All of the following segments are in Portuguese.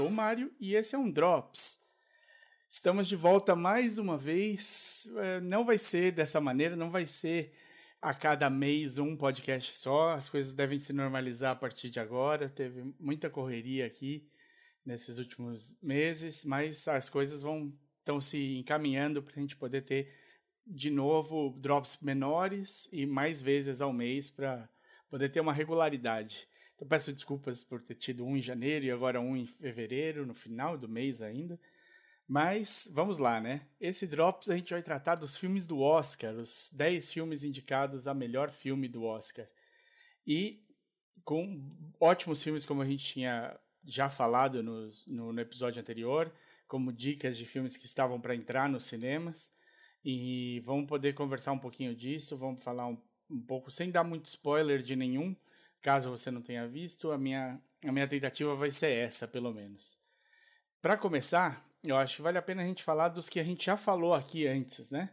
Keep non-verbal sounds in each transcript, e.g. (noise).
Sou o Mário e esse é um Drops. Estamos de volta mais uma vez. É, não vai ser dessa maneira, não vai ser a cada mês um podcast só. As coisas devem se normalizar a partir de agora. Teve muita correria aqui nesses últimos meses, mas as coisas vão estão se encaminhando para a gente poder ter de novo drops menores e mais vezes ao mês para poder ter uma regularidade. Então peço desculpas por ter tido um em janeiro e agora um em fevereiro, no final do mês ainda. Mas vamos lá, né? Esse Drops a gente vai tratar dos filmes do Oscar, os 10 filmes indicados a melhor filme do Oscar. E com ótimos filmes, como a gente tinha já falado no, no, no episódio anterior, como dicas de filmes que estavam para entrar nos cinemas. E vamos poder conversar um pouquinho disso, vamos falar um, um pouco, sem dar muito spoiler de nenhum, caso você não tenha visto, a minha, a minha tentativa vai ser essa, pelo menos. Para começar, eu acho que vale a pena a gente falar dos que a gente já falou aqui antes, né?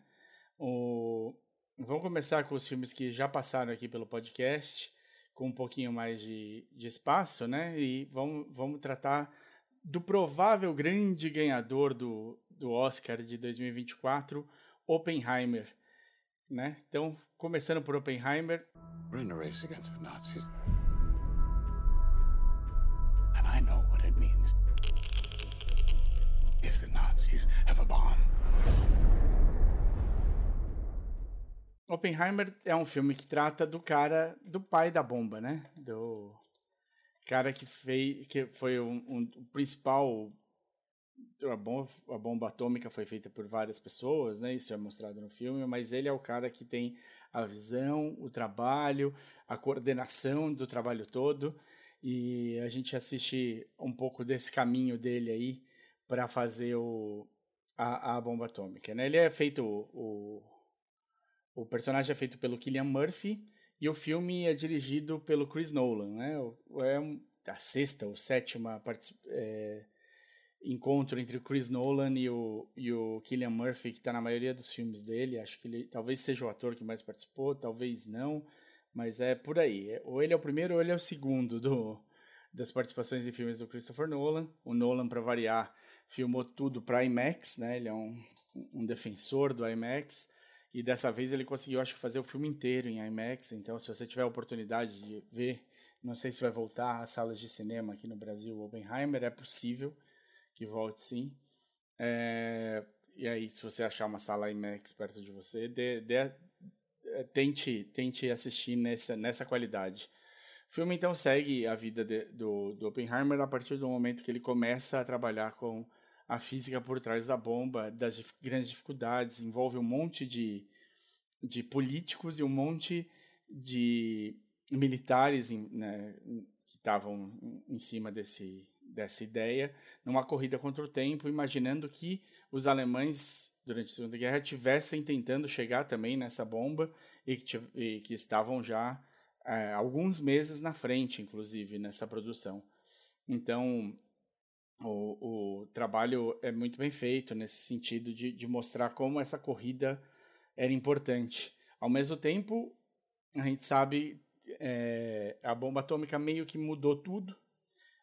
O... Vamos começar com os filmes que já passaram aqui pelo podcast, com um pouquinho mais de, de espaço, né? E vamos, vamos tratar do provável grande ganhador do, do Oscar de 2024, Oppenheimer. Né? Então, começando por Oppenheimer. We're in a race against the Nazis. And I know what it means if the Nazis have a bomb. Oppenheimer é um filme que trata do cara, do pai da bomba, né? Do cara que fez, que foi um, um o principal a bomba, a bomba atômica foi feita por várias pessoas, né? Isso é mostrado no filme, mas ele é o cara que tem a visão, o trabalho, a coordenação do trabalho todo. E a gente assiste um pouco desse caminho dele aí para fazer o, a, a bomba atômica. Né? Ele é feito. O, o personagem é feito pelo Killian Murphy e o filme é dirigido pelo Chris Nolan. Né? É a sexta ou sétima é, encontro entre o Chris Nolan e o, e o Killian Murphy, que está na maioria dos filmes dele. Acho que ele talvez seja o ator que mais participou, talvez não, mas é por aí. É, ou ele é o primeiro ou ele é o segundo do, das participações em filmes do Christopher Nolan. O Nolan, para variar, filmou tudo para IMAX, né? Ele é um, um defensor do IMAX. E dessa vez ele conseguiu, acho que, fazer o filme inteiro em IMAX. Então, se você tiver a oportunidade de ver, não sei se vai voltar às salas de cinema aqui no Brasil, Oppenheimer, é possível que volte sim. É, e aí, se você achar uma sala IMAX perto de você, dê, dê, é, tente, tente assistir nessa, nessa qualidade. O filme então segue a vida de, do, do Oppenheimer a partir do momento que ele começa a trabalhar com a física por trás da bomba, das dif grandes dificuldades, envolve um monte de, de políticos e um monte de militares né, que estavam em cima desse, dessa ideia numa corrida contra o tempo, imaginando que os alemães, durante a Segunda Guerra, tivessem tentando chegar também nessa bomba e que, e que estavam já é, alguns meses na frente, inclusive, nessa produção. Então, o, o trabalho é muito bem feito nesse sentido de, de mostrar como essa corrida era importante. Ao mesmo tempo, a gente sabe é, a bomba atômica meio que mudou tudo,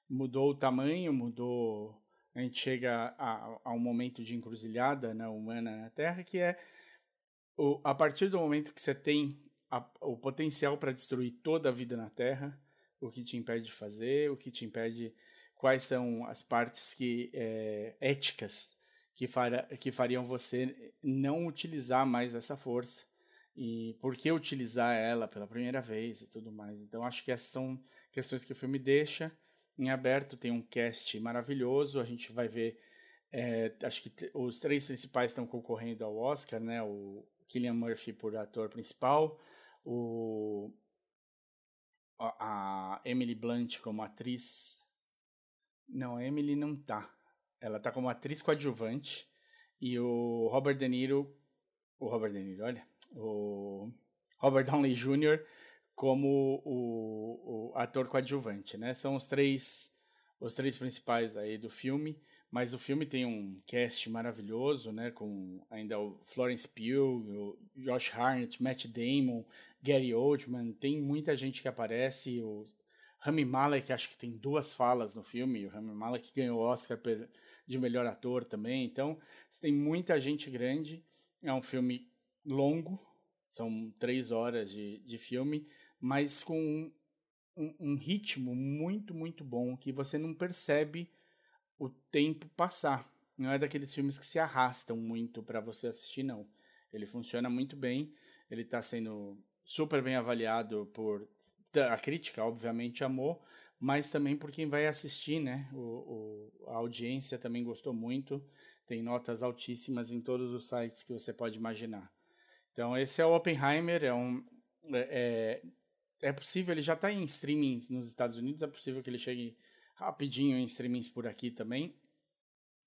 mudou o tamanho, mudou. A gente chega a, a um momento de encruzilhada né, humana na Terra, que é o, a partir do momento que você tem a, o potencial para destruir toda a vida na Terra, o que te impede de fazer, o que te impede. Quais são as partes que é, éticas que, fara, que fariam você não utilizar mais essa força e por que utilizar ela pela primeira vez e tudo mais. Então acho que essas são questões que o filme deixa em aberto, tem um cast maravilhoso, a gente vai ver, é, acho que os três principais estão concorrendo ao Oscar, né, o Killian Murphy por ator principal, o a Emily Blunt como atriz, não, a Emily não tá, ela tá como atriz coadjuvante, e o Robert De Niro, o Robert De Niro, olha, o Robert Downey Jr., como o, o ator coadjuvante, né? São os três os três principais aí do filme, mas o filme tem um cast maravilhoso, né? Com ainda o Florence Pugh, o Josh Hartnett, Matt Damon, Gary Oldman, tem muita gente que aparece, o Rami Malek, acho que tem duas falas no filme. O Rami Malek ganhou o Oscar de melhor ator também. Então, tem muita gente grande. É um filme longo, são três horas de, de filme, mas com um, um ritmo muito, muito bom que você não percebe o tempo passar. Não é daqueles filmes que se arrastam muito para você assistir, não. Ele funciona muito bem, ele está sendo super bem avaliado por a crítica, obviamente amou, mas também por quem vai assistir, né? O, o, a audiência também gostou muito, tem notas altíssimas em todos os sites que você pode imaginar. Então esse é o Oppenheimer, é um é, é, é possível, ele já está em streamings nos Estados Unidos, é possível que ele chegue rapidinho em streamings por aqui também.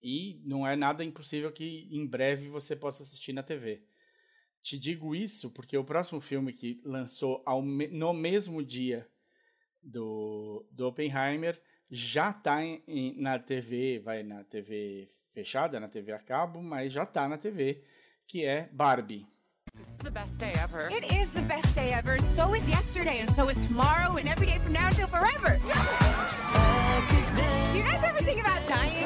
E não é nada impossível que em breve você possa assistir na TV. Te digo isso porque o próximo filme que lançou ao, no mesmo dia do, do Oppenheimer já está na TV, vai na TV fechada, na TV a cabo, mas já está na TV, que é Barbie. It's the best day ever. It is the best day ever. So is yesterday, and so is tomorrow, and every day from now until forever. Do you guys ever think about dying?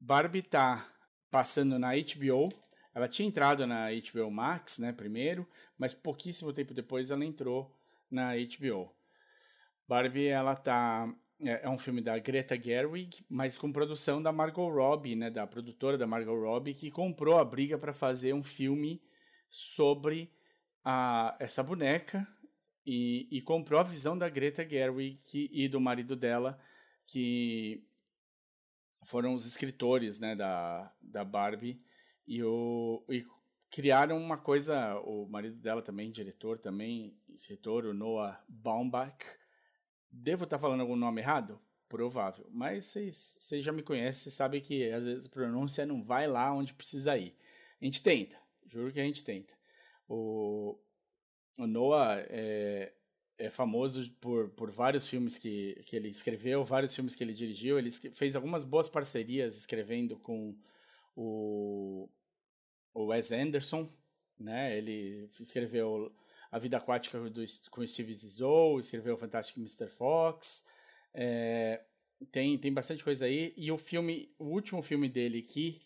Barbie tá passando na HBO. Ela tinha entrado na HBO Max, né, primeiro, mas pouquíssimo tempo depois ela entrou na HBO. Barbie, ela tá é, é um filme da Greta Gerwig, mas com produção da Margot Robbie, né, da produtora da Margot Robbie, que comprou a briga para fazer um filme sobre a, essa boneca e, e comprou a visão da Greta Gerwig que, e do marido dela, que foram os escritores né, da, da Barbie, e, o, e criaram uma coisa, o marido dela também, diretor também, escritor, o Noah Baumbach, Devo estar tá falando algum nome errado? Provável. Mas vocês já me conhecem, sabem que às vezes a pronúncia não vai lá onde precisa ir. A gente tenta, juro que a gente tenta. O, o Noah é, é famoso por, por vários filmes que, que ele escreveu, vários filmes que ele dirigiu. Ele fez algumas boas parcerias escrevendo com o, o Wes Anderson, né? Ele escreveu a Vida Aquática do, com Steve Zissou, escreveu o Fantástico Mr. Fox. É, tem, tem bastante coisa aí. E o filme, o último filme dele que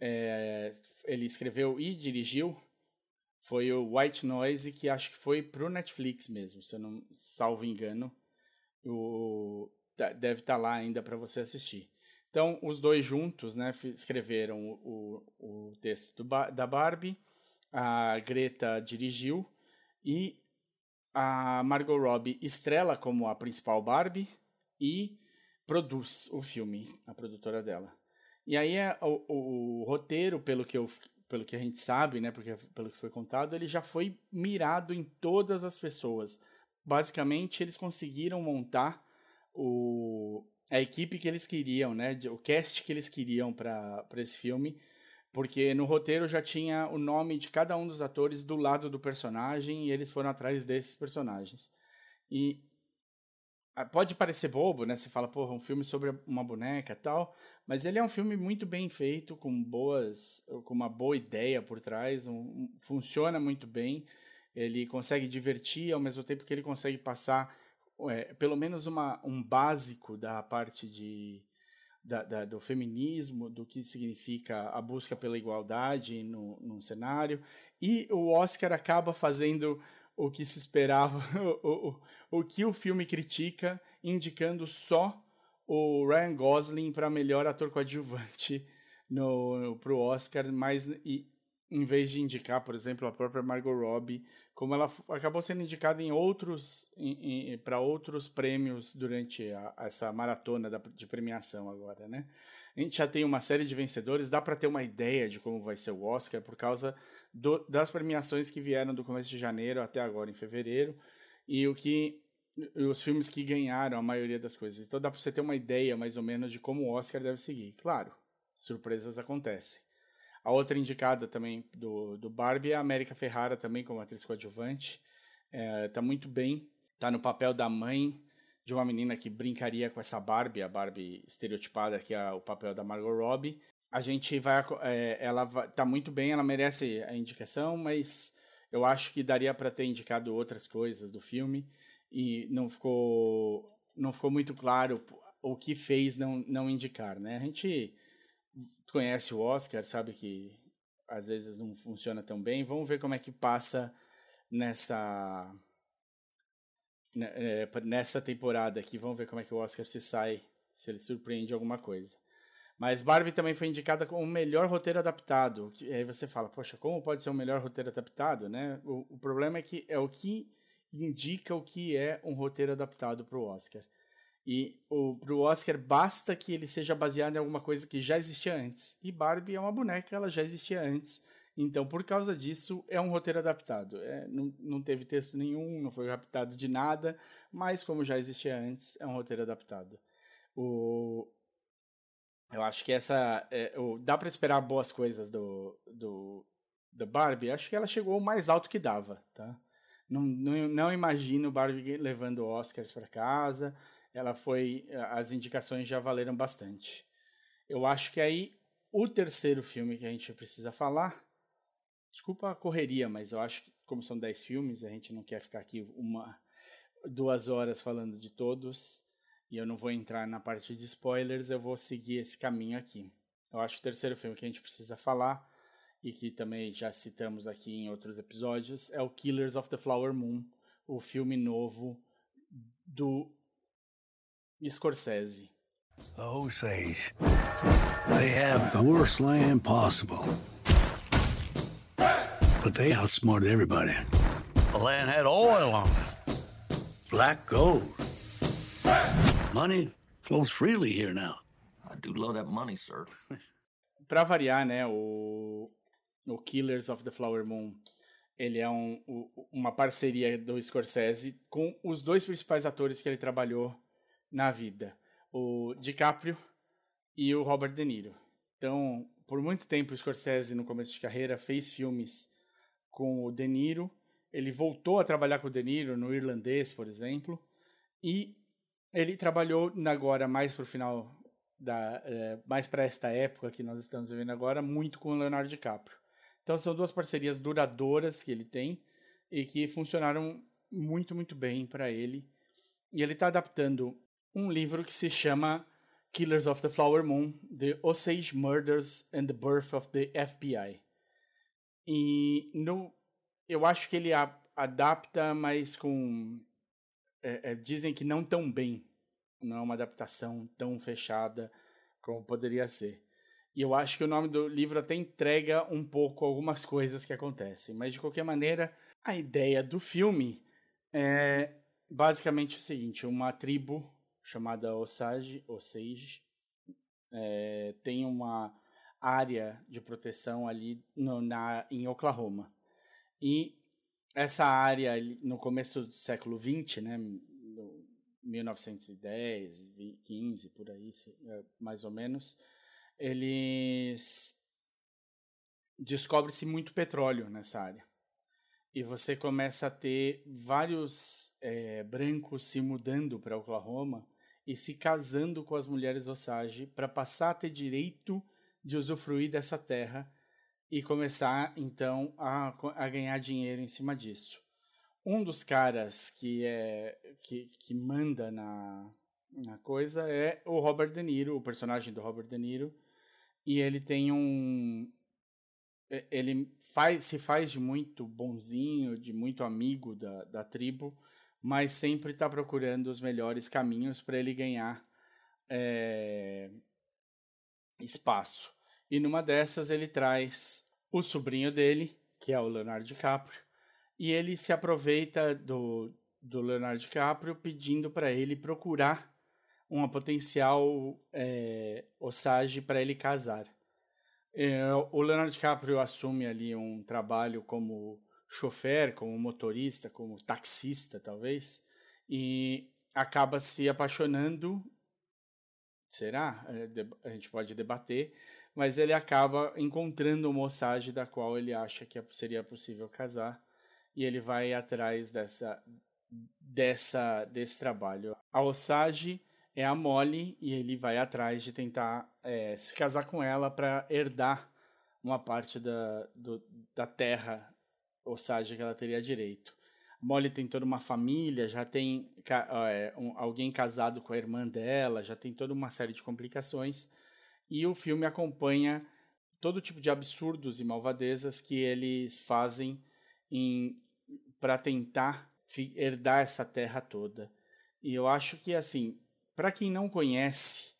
é, ele escreveu e dirigiu foi o White Noise, que acho que foi pro Netflix mesmo, se eu não salvo engano. O, deve estar tá lá ainda para você assistir. Então, os dois juntos né, escreveram o, o, o texto do, da Barbie, a Greta dirigiu e a Margot Robbie estrela como a principal Barbie e produz o filme, a produtora dela. E aí é, o, o, o, roteiro, pelo que, eu, pelo que a gente sabe, né, porque, pelo que foi contado, ele já foi mirado em todas as pessoas. Basicamente, eles conseguiram montar o, a equipe que eles queriam, né, o cast que eles queriam para esse filme porque no roteiro já tinha o nome de cada um dos atores do lado do personagem e eles foram atrás desses personagens. E ah, pode parecer bobo, né? Você fala, porra, um filme sobre uma boneca tal, mas ele é um filme muito bem feito, com boas, com uma boa ideia por trás, um, funciona muito bem. Ele consegue divertir ao mesmo tempo que ele consegue passar é, pelo menos uma, um básico da parte de da, da, do feminismo, do que significa a busca pela igualdade no, num cenário, e o Oscar acaba fazendo o que se esperava, (laughs) o, o, o que o filme critica, indicando só o Ryan Gosling para melhor ator coadjuvante no, para o Oscar, mas e, em vez de indicar, por exemplo, a própria Margot Robbie, como ela acabou sendo indicada em outros para outros prêmios durante a, essa maratona da, de premiação agora, né? A gente já tem uma série de vencedores, dá para ter uma ideia de como vai ser o Oscar por causa do, das premiações que vieram do começo de janeiro até agora em fevereiro e o que os filmes que ganharam a maioria das coisas. Então dá para você ter uma ideia mais ou menos de como o Oscar deve seguir. Claro, surpresas acontecem. A outra indicada também do, do Barbie é a América Ferrara, também como atriz coadjuvante. É, tá muito bem. Tá no papel da mãe de uma menina que brincaria com essa Barbie, a Barbie estereotipada, que é o papel da Margot Robbie. A gente vai. É, ela vai, tá muito bem, ela merece a indicação, mas eu acho que daria para ter indicado outras coisas do filme. e não ficou não ficou muito claro o que fez não, não indicar, né? A gente conhece o Oscar, sabe que às vezes não funciona tão bem. Vamos ver como é que passa nessa né, é, nessa temporada aqui. Vamos ver como é que o Oscar se sai, se ele surpreende alguma coisa. Mas Barbie também foi indicada como o melhor roteiro adaptado. E aí você fala, poxa, como pode ser o melhor roteiro adaptado, né? O, o problema é que é o que indica o que é um roteiro adaptado para o Oscar. E o Oscar basta que ele seja baseado em alguma coisa que já existia antes. E Barbie é uma boneca, ela já existia antes. Então, por causa disso, é um roteiro adaptado. É, não, não teve texto nenhum, não foi adaptado de nada, mas como já existia antes, é um roteiro adaptado. O, eu acho que essa. É, o, dá para esperar boas coisas do, do, do Barbie. Acho que ela chegou o mais alto que dava, tá? Não, não, não imagino Barbie levando Oscars para casa. Ela foi. As indicações já valeram bastante. Eu acho que aí o terceiro filme que a gente precisa falar Desculpa a correria, mas eu acho que, como são 10 filmes, a gente não quer ficar aqui uma, duas horas falando de todos. E eu não vou entrar na parte de spoilers, eu vou seguir esse caminho aqui. Eu acho que o terceiro filme que a gente precisa falar, e que também já citamos aqui em outros episódios, é o Killers of the Flower Moon, o filme novo do Scorsese. The Osage, they have the worst land possible. But they outsmarted everybody. The land had oil on it. Black gold. Money flows freely here now. I do love that money, sir. (laughs) pra variar, né, o, o Killers of the Flower Moon, ele é um, uma parceria do Scorsese com os dois principais atores que ele trabalhou na vida, o DiCaprio e o Robert De Niro. Então, por muito tempo o Scorsese, no começo de carreira, fez filmes com o De Niro. Ele voltou a trabalhar com o De Niro no Irlandês, por exemplo. E ele trabalhou agora mais para o final da é, mais para esta época que nós estamos vivendo agora muito com o Leonardo DiCaprio. Então são duas parcerias duradouras que ele tem e que funcionaram muito muito bem para ele. E ele está adaptando um livro que se chama Killers of the Flower Moon: The Osage Murders and the Birth of the FBI. E no, eu acho que ele a, adapta, mas com. É, é, dizem que não tão bem. Não é uma adaptação tão fechada como poderia ser. E eu acho que o nome do livro até entrega um pouco algumas coisas que acontecem. Mas de qualquer maneira, a ideia do filme é basicamente o seguinte: uma tribo chamada Osage, Osage é, tem uma área de proteção ali no, na, em Oklahoma. E essa área, no começo do século XX, né, 1910, 15, por aí, é, mais ou menos, eles descobre-se muito petróleo nessa área. E você começa a ter vários é, brancos se mudando para Oklahoma e se casando com as mulheres Osage para passar a ter direito de usufruir dessa terra e começar então a, a ganhar dinheiro em cima disso. Um dos caras que é que, que manda na, na coisa é o Robert De Niro, o personagem do Robert De Niro, e ele tem um ele faz, se faz de muito bonzinho, de muito amigo da, da tribo, mas sempre está procurando os melhores caminhos para ele ganhar é, espaço. E numa dessas ele traz o sobrinho dele, que é o Leonardo DiCaprio, e ele se aproveita do, do Leonardo DiCaprio pedindo para ele procurar uma potencial é, Osage para ele casar. É, o Leonardo DiCaprio assume ali um trabalho como chofer, como motorista, como taxista, talvez, e acaba se apaixonando. Será? É, a gente pode debater mas ele acaba encontrando uma Osage da qual ele acha que é, seria possível casar e ele vai atrás dessa dessa desse trabalho. A Osage é a Molly e ele vai atrás de tentar é, se casar com ela para herdar uma parte da, do, da terra Osage que ela teria direito. Molly tem toda uma família, já tem é, um, alguém casado com a irmã dela, já tem toda uma série de complicações. E o filme acompanha todo tipo de absurdos e malvadezas que eles fazem para tentar herdar essa terra toda. E eu acho que, assim, para quem não conhece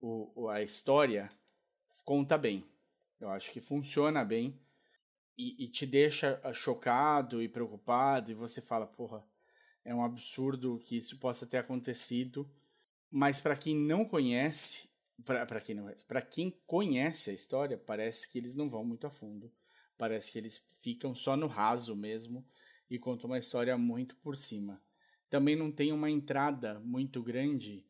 o, a história, conta bem. Eu acho que funciona bem e, e te deixa ah, chocado e preocupado, e você fala, porra, é um absurdo que isso possa ter acontecido. Mas para quem não conhece, para quem não para quem conhece a história, parece que eles não vão muito a fundo. Parece que eles ficam só no raso mesmo e contam uma história muito por cima. Também não tem uma entrada muito grande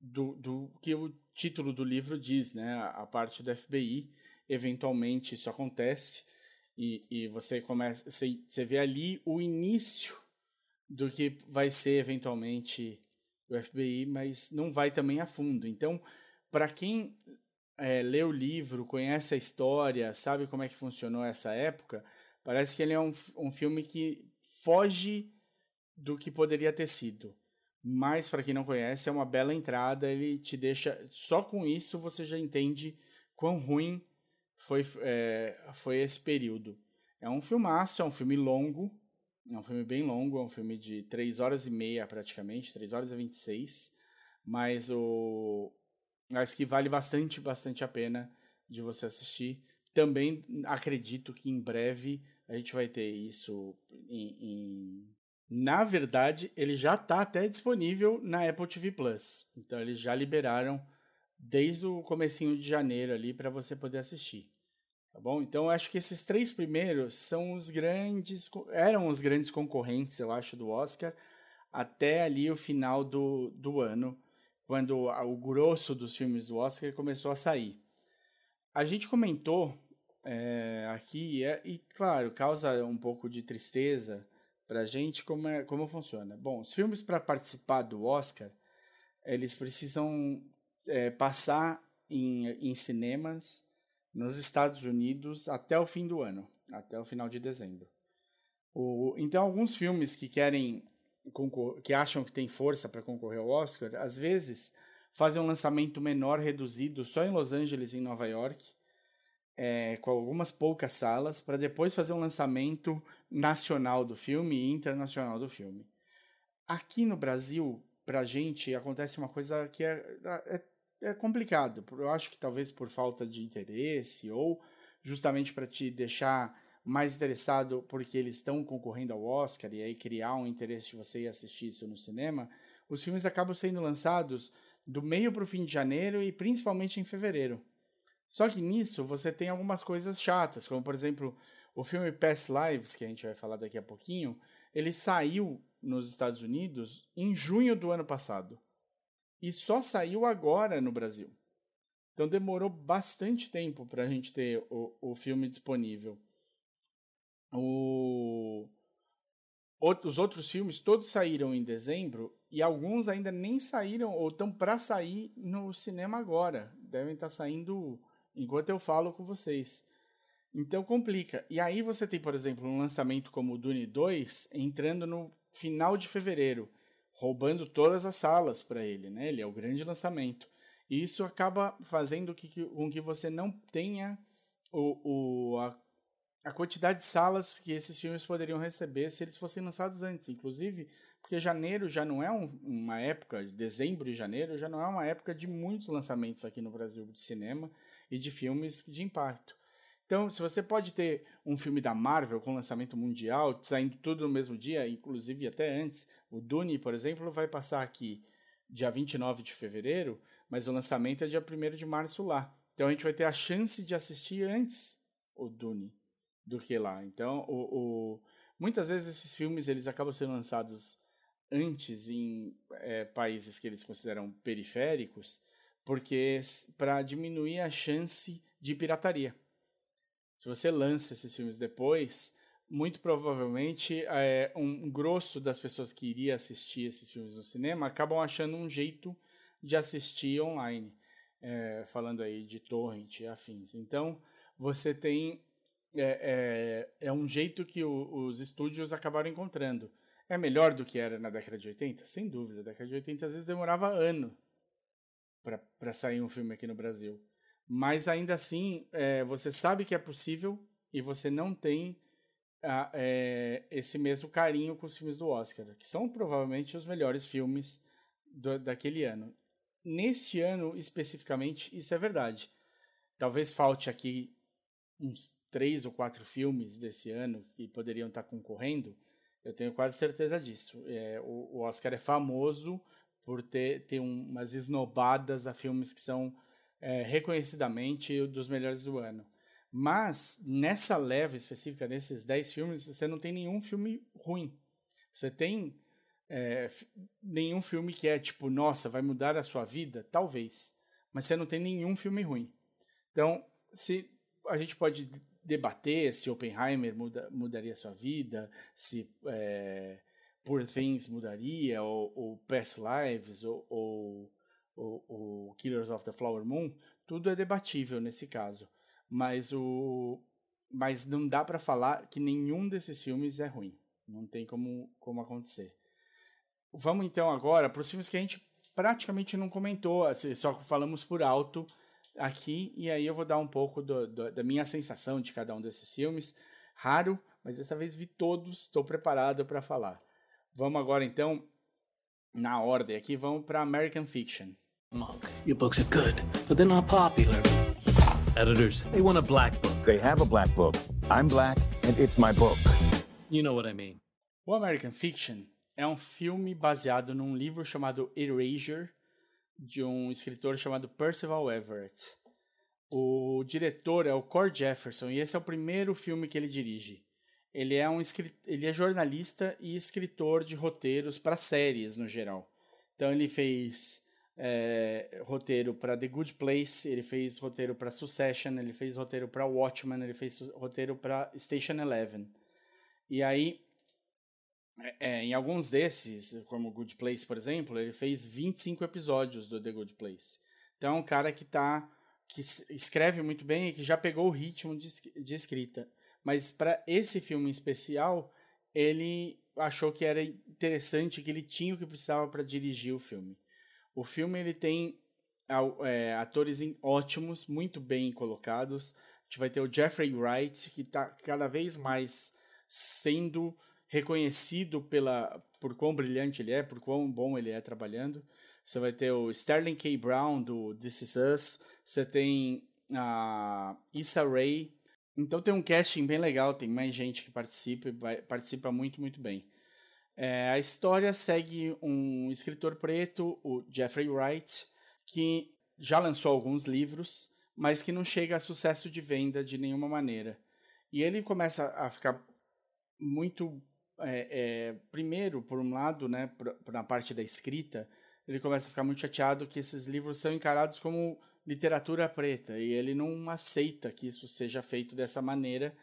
do, do que o título do livro diz, né? A parte do FBI. Eventualmente isso acontece, e, e você começa, você, você vê ali o início do que vai ser eventualmente o FBI, mas não vai também a fundo. Então, para quem é, lê o livro, conhece a história, sabe como é que funcionou essa época, parece que ele é um, um filme que foge do que poderia ter sido. Mas para quem não conhece, é uma bela entrada, ele te deixa. Só com isso você já entende quão ruim foi, é, foi esse período. É um filmaço, é um filme longo, é um filme bem longo, é um filme de 3 horas e meia praticamente, 3 horas e 26, mas o mas que vale bastante, bastante a pena de você assistir. Também acredito que em breve a gente vai ter isso em, em... na verdade, ele já está até disponível na Apple TV Plus. Então eles já liberaram desde o comecinho de janeiro ali para você poder assistir. Tá bom? Então eu acho que esses três primeiros são os grandes, eram os grandes concorrentes, eu acho, do Oscar, até ali o final do, do ano, quando o grosso dos filmes do Oscar começou a sair. A gente comentou é, aqui, é, e claro, causa um pouco de tristeza pra gente como, é, como funciona. Bom, os filmes para participar do Oscar, eles precisam é, passar em, em cinemas nos Estados Unidos até o fim do ano, até o final de dezembro. O, então, alguns filmes que querem que acham que tem força para concorrer ao Oscar, às vezes fazem um lançamento menor, reduzido, só em Los Angeles e em Nova York, é, com algumas poucas salas, para depois fazer um lançamento nacional do filme e internacional do filme. Aqui no Brasil, para a gente, acontece uma coisa que é, é é complicado. Eu acho que talvez por falta de interesse ou justamente para te deixar mais interessado porque eles estão concorrendo ao Oscar e aí criar um interesse de você ir assistir isso no cinema, os filmes acabam sendo lançados do meio para o fim de janeiro e principalmente em fevereiro. Só que nisso você tem algumas coisas chatas, como por exemplo o filme Past Lives, que a gente vai falar daqui a pouquinho, ele saiu nos Estados Unidos em junho do ano passado e só saiu agora no Brasil. Então demorou bastante tempo para a gente ter o, o filme disponível. O... Os outros filmes todos saíram em dezembro e alguns ainda nem saíram ou estão para sair no cinema agora. Devem estar tá saindo enquanto eu falo com vocês. Então complica. E aí você tem, por exemplo, um lançamento como o Dune 2 entrando no final de fevereiro roubando todas as salas para ele, né? Ele é o grande lançamento. E isso acaba fazendo que, com que você não tenha o, o, a, a quantidade de salas que esses filmes poderiam receber se eles fossem lançados antes. Inclusive, porque janeiro já não é um, uma época, dezembro e janeiro já não é uma época de muitos lançamentos aqui no Brasil de cinema e de filmes de impacto. Então, se você pode ter um filme da Marvel com lançamento mundial, saindo tudo no mesmo dia, inclusive até antes, o Dune, por exemplo, vai passar aqui dia 29 de fevereiro, mas o lançamento é dia 1 de março lá. Então a gente vai ter a chance de assistir antes o Dune do que lá. Então, o, o muitas vezes esses filmes eles acabam sendo lançados antes em é, países que eles consideram periféricos, porque para diminuir a chance de pirataria. Se você lança esses filmes depois, muito provavelmente é, um grosso das pessoas que iria assistir esses filmes no cinema acabam achando um jeito de assistir online, é, falando aí de torrent e afins. Então, você tem é, é, é um jeito que o, os estúdios acabaram encontrando. É melhor do que era na década de 80? Sem dúvida. A década de 80 às vezes demorava ano para sair um filme aqui no Brasil. Mas ainda assim, é, você sabe que é possível e você não tem a, é, esse mesmo carinho com os filmes do Oscar, que são provavelmente os melhores filmes do, daquele ano. Neste ano, especificamente, isso é verdade. Talvez falte aqui uns três ou quatro filmes desse ano que poderiam estar concorrendo. Eu tenho quase certeza disso. É, o, o, Oscar é famoso por ter, ter umas esnobadas a filmes que são é, reconhecidamente dos melhores do ano. Mas nessa leva específica desses 10 filmes, você não tem nenhum filme ruim. Você tem é, nenhum filme que é tipo, nossa, vai mudar a sua vida? Talvez. Mas você não tem nenhum filme ruim. Então, se a gente pode debater se Oppenheimer muda, mudaria sua vida, se é, Poor Things mudaria, ou, ou Past Lives, ou, ou, ou Killers of the Flower Moon, tudo é debatível nesse caso. Mas o mas não dá para falar que nenhum desses filmes é ruim. Não tem como, como acontecer. Vamos então agora para os filmes que a gente praticamente não comentou, assim, só falamos por alto aqui, e aí eu vou dar um pouco do, do, da minha sensação de cada um desses filmes. Raro, mas dessa vez vi todos, estou preparado para falar. Vamos agora então, na ordem aqui, vamos para American Fiction. Monk, your books are good, but they're not popular. Editors, they want a black book. They have a black book. I'm black, and it's my book. You know what I mean. O American Fiction é um filme baseado num livro chamado Erasure, de um escritor chamado Percival Everett. O diretor é o Cord Jefferson e esse é o primeiro filme que ele dirige. Ele é um ele é jornalista e escritor de roteiros para séries no geral. Então ele fez é, roteiro para The Good Place, ele fez roteiro para Succession, ele fez roteiro para Watchmen, ele fez roteiro para Station Eleven. E aí, é, é, em alguns desses, como Good Place, por exemplo, ele fez 25 episódios do The Good Place. Então é um cara que tá que escreve muito bem e que já pegou o ritmo de, de escrita. Mas para esse filme em especial, ele achou que era interessante, que ele tinha o que precisava para dirigir o filme. O filme ele tem é, atores ótimos, muito bem colocados. A gente vai ter o Jeffrey Wright, que está cada vez mais sendo reconhecido pela, por quão brilhante ele é, por quão bom ele é trabalhando. Você vai ter o Sterling K. Brown, do This Is Us. Você tem a Issa Rae. Então tem um casting bem legal, tem mais gente que participa e participa muito, muito bem. É, a história segue um escritor preto, o Jeffrey Wright, que já lançou alguns livros, mas que não chega a sucesso de venda de nenhuma maneira. E ele começa a ficar muito. É, é, primeiro, por um lado, né, na parte da escrita, ele começa a ficar muito chateado que esses livros são encarados como literatura preta e ele não aceita que isso seja feito dessa maneira,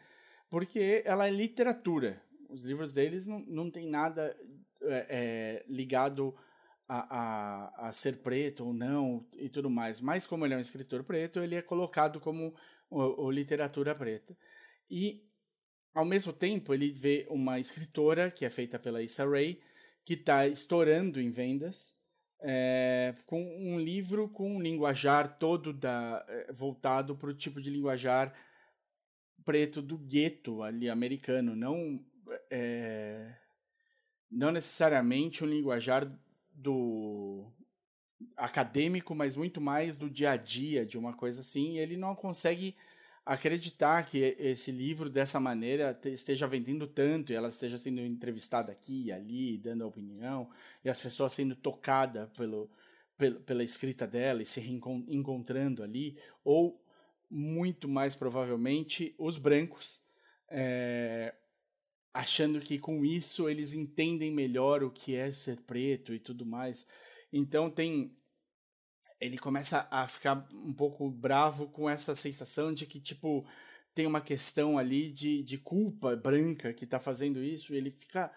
porque ela é literatura. Os livros deles não, não tem nada é, é, ligado a, a, a, ser preto ou não e tudo mais. Mas como ele é um escritor preto, ele é colocado como o, o literatura preta. E, ao mesmo tempo, ele vê uma escritora, que é feita pela Issa Rae, que está estourando em vendas, é, com um livro com um linguajar todo da, é, voltado para o tipo de linguajar preto do gueto ali americano, não é, não necessariamente um linguajar do acadêmico, mas muito mais do dia a dia, de uma coisa assim, e ele não consegue acreditar que esse livro dessa maneira esteja vendendo tanto e ela esteja sendo entrevistada aqui e ali, dando opinião, e as pessoas sendo tocadas pelo, pela escrita dela e se encontrando ali, ou muito mais provavelmente os brancos. É, achando que com isso eles entendem melhor o que é ser preto e tudo mais. Então tem ele começa a ficar um pouco bravo com essa sensação de que tipo tem uma questão ali de, de culpa branca que está fazendo isso, e ele fica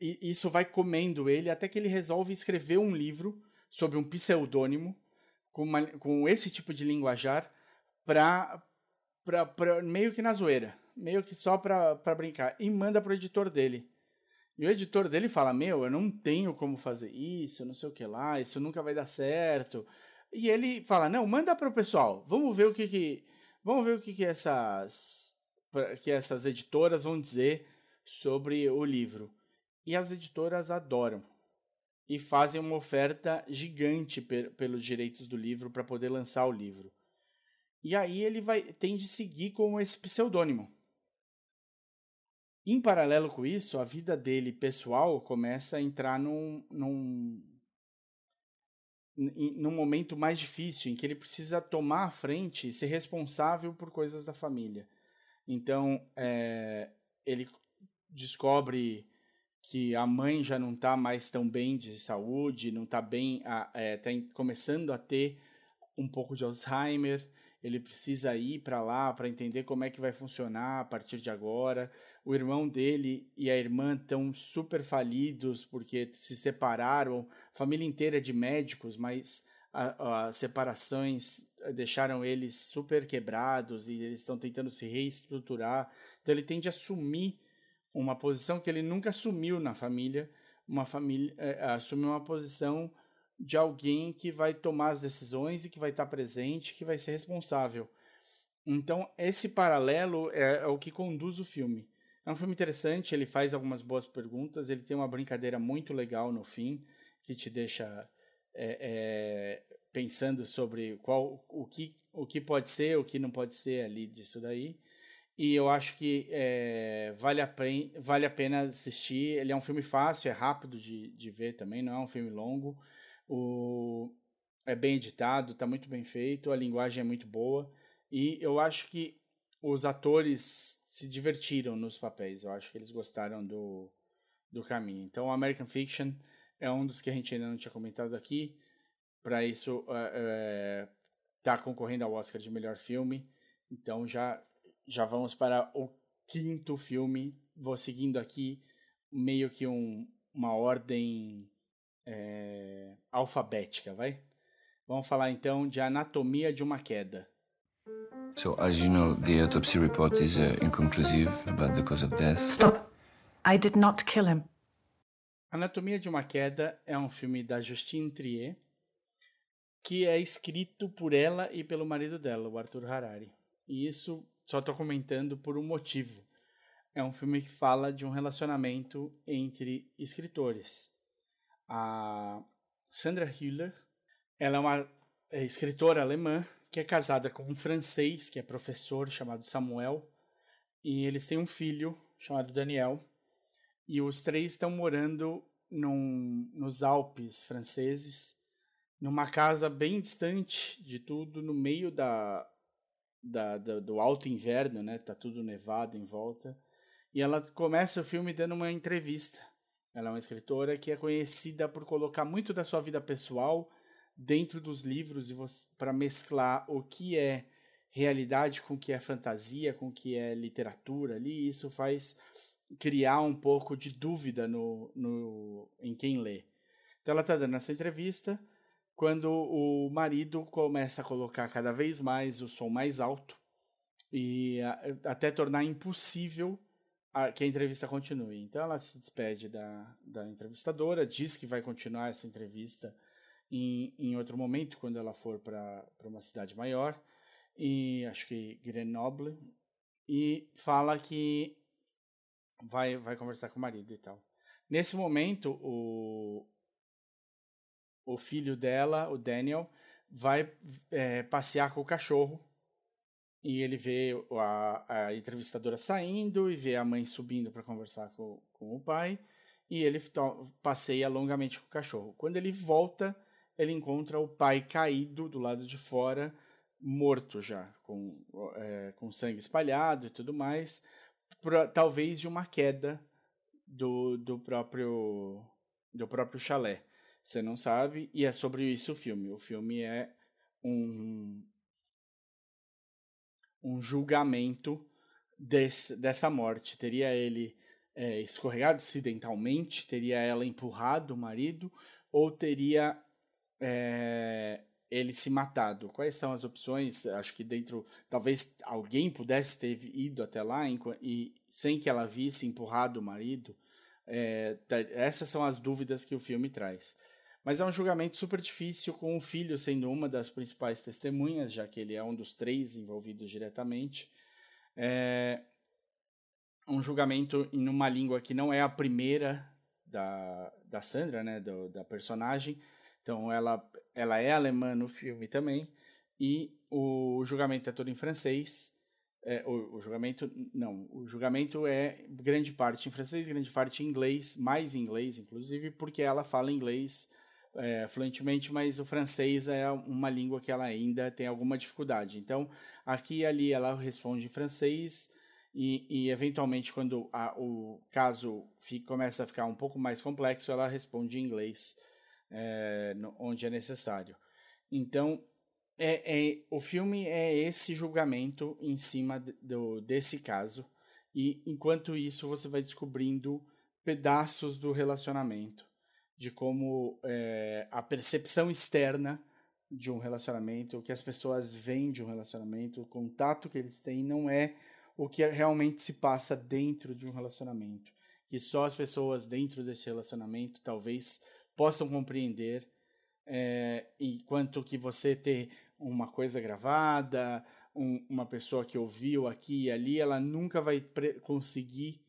e isso vai comendo ele até que ele resolve escrever um livro sobre um pseudônimo com, com esse tipo de linguajar para meio que na zoeira meio que só pra, pra brincar, e manda pro editor dele. E o editor dele fala: Meu, eu não tenho como fazer isso, não sei o que lá, isso nunca vai dar certo. E ele fala: Não, manda pro pessoal, vamos ver o que que. Vamos ver o que, que essas. que essas editoras vão dizer sobre o livro. E as editoras adoram. E fazem uma oferta gigante pelos direitos do livro para poder lançar o livro. E aí ele vai tem de seguir com esse pseudônimo. Em paralelo com isso, a vida dele pessoal começa a entrar num, num, num momento mais difícil, em que ele precisa tomar a frente e ser responsável por coisas da família. Então, é, ele descobre que a mãe já não está mais tão bem de saúde, não está bem, está é, tá começando a ter um pouco de Alzheimer, ele precisa ir para lá para entender como é que vai funcionar a partir de agora. O irmão dele e a irmã estão super falidos porque se separaram, família inteira de médicos, mas as separações deixaram eles super quebrados e eles estão tentando se reestruturar. Então ele tende a assumir uma posição que ele nunca assumiu na família, uma família é, assumir uma posição de alguém que vai tomar as decisões e que vai estar presente, que vai ser responsável. Então, esse paralelo é, é, o que conduz o filme. É um filme interessante, ele faz algumas boas perguntas, ele tem uma brincadeira muito legal no fim, que te deixa é, é, pensando sobre qual o que, o que pode ser, o que não pode ser ali disso daí. E eu acho que é, vale, a vale a pena assistir. Ele é um filme fácil, é rápido de, de ver também, não é um filme longo. O, é bem editado, está muito bem feito, a linguagem é muito boa. E eu acho que os atores se divertiram nos papéis. Eu acho que eles gostaram do, do caminho. Então, American Fiction é um dos que a gente ainda não tinha comentado aqui. Para isso, está é, é, concorrendo ao Oscar de melhor filme. Então, já, já vamos para o quinto filme. Vou seguindo aqui meio que um, uma ordem é, alfabética, vai? Vamos falar então de anatomia de uma queda. So, as you know, the autopsy report is uh, inconclusive about the cause of death. Stop! I did not kill him. Anatomia de uma Queda é um filme da Justine Trier que é escrito por ela e pelo marido dela, o Arthur Harari. E isso só estou comentando por um motivo. É um filme que fala de um relacionamento entre escritores a Sandra Hüller. Ela é uma é, escritora alemã que é casada com um francês que é professor chamado Samuel e eles têm um filho chamado Daniel e os três estão morando num, nos Alpes franceses numa casa bem distante de tudo no meio da, da, da, do alto inverno né? Tá tudo nevado em volta. E ela começa o filme dando uma entrevista. Ela é uma escritora que é conhecida por colocar muito da sua vida pessoal dentro dos livros e para mesclar o que é realidade com o que é fantasia, com o que é literatura ali. Isso faz criar um pouco de dúvida no, no, em quem lê. Então ela está dando essa entrevista quando o marido começa a colocar cada vez mais o som mais alto e até tornar impossível a, que a entrevista continue. Então ela se despede da, da entrevistadora, diz que vai continuar essa entrevista em, em outro momento, quando ela for para uma cidade maior, e acho que Grenoble, e fala que vai, vai conversar com o marido e tal. Nesse momento, o, o filho dela, o Daniel, vai é, passear com o cachorro e ele vê a, a entrevistadora saindo e vê a mãe subindo para conversar com, com o pai. E ele passeia longamente com o cachorro. Quando ele volta, ele encontra o pai caído do lado de fora, morto já, com, é, com sangue espalhado e tudo mais, pra, talvez de uma queda do, do próprio do próprio chalé. Você não sabe, e é sobre isso o filme. O filme é um, um julgamento desse, dessa morte. Teria ele é, escorregado acidentalmente? Teria ela empurrado o marido? Ou teria é, ele se matado. Quais são as opções? Acho que dentro. Talvez alguém pudesse ter ido até lá e, sem que ela visse, empurrado o marido. É, essas são as dúvidas que o filme traz. Mas é um julgamento super difícil, com o filho sendo uma das principais testemunhas, já que ele é um dos três envolvidos diretamente. É um julgamento em uma língua que não é a primeira da, da Sandra, né, do, da personagem. Então ela, ela é alemã no filme também. E o julgamento é todo em francês. É, o, o, julgamento, não, o julgamento é grande parte em francês, grande parte em inglês, mais inglês, inclusive, porque ela fala inglês é, fluentemente, mas o francês é uma língua que ela ainda tem alguma dificuldade. Então, aqui e ali ela responde em francês e, e eventualmente, quando a, o caso fica, começa a ficar um pouco mais complexo, ela responde em inglês, é, onde é necessário. Então, é, é, o filme é esse julgamento em cima do, desse caso, e enquanto isso você vai descobrindo pedaços do relacionamento de como é, a percepção externa de um relacionamento, o que as pessoas veem de um relacionamento, o contato que eles têm não é o que realmente se passa dentro de um relacionamento. E só as pessoas dentro desse relacionamento talvez possam compreender, é, enquanto que você ter uma coisa gravada, um, uma pessoa que ouviu aqui e ali, ela nunca vai conseguir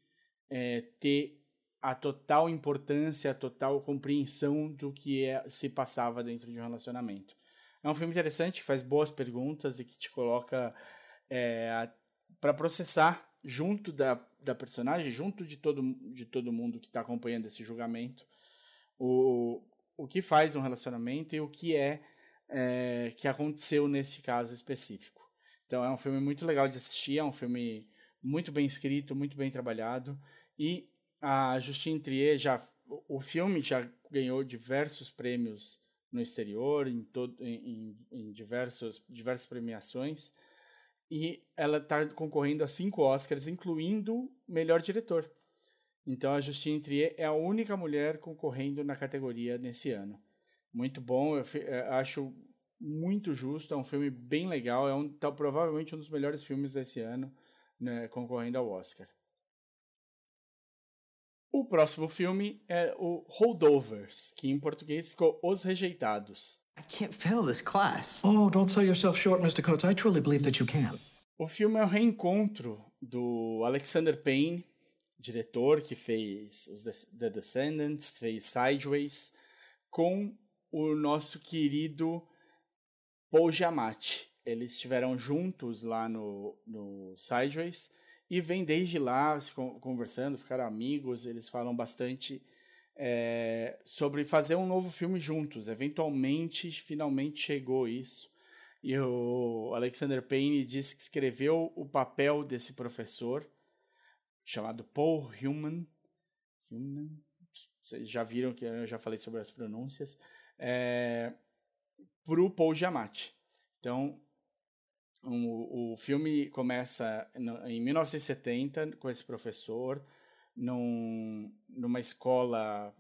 é, ter a total importância, a total compreensão do que é, se passava dentro de um relacionamento. É um filme interessante, que faz boas perguntas e que te coloca é, para processar junto da, da personagem, junto de todo, de todo mundo que está acompanhando esse julgamento, o, o que faz um relacionamento e o que é, é que aconteceu nesse caso específico. Então é um filme muito legal de assistir, é um filme muito bem escrito, muito bem trabalhado e a Justine Trier já o filme já ganhou diversos prêmios no exterior, em, todo, em, em diversos, diversas premiações, e ela está concorrendo a cinco Oscars, incluindo melhor diretor. Então a Justine Trier é a única mulher concorrendo na categoria nesse ano. Muito bom, eu, é, acho muito justo, é um filme bem legal, é um, tá, provavelmente um dos melhores filmes desse ano, né, concorrendo ao Oscar. O próximo filme é o Holdovers, que em português ficou Os Rejeitados. I can't fail this class. Oh, don't sell yourself short, Mr. Coates. I truly believe that you can. O filme é o reencontro do Alexander Payne, diretor que fez os The Descendants, fez Sideways, com o nosso querido Paul Giamatti. Eles estiveram juntos lá no, no Sideways e vem desde lá se conversando, ficaram amigos, eles falam bastante é, sobre fazer um novo filme juntos. Eventualmente, finalmente chegou isso. E o Alexander Payne disse que escreveu o papel desse professor, chamado Paul Human. Human vocês já viram que eu já falei sobre as pronúncias. É, para o Paul Giamatti. Então, o, o filme começa no, em 1970 com esse professor num, numa escola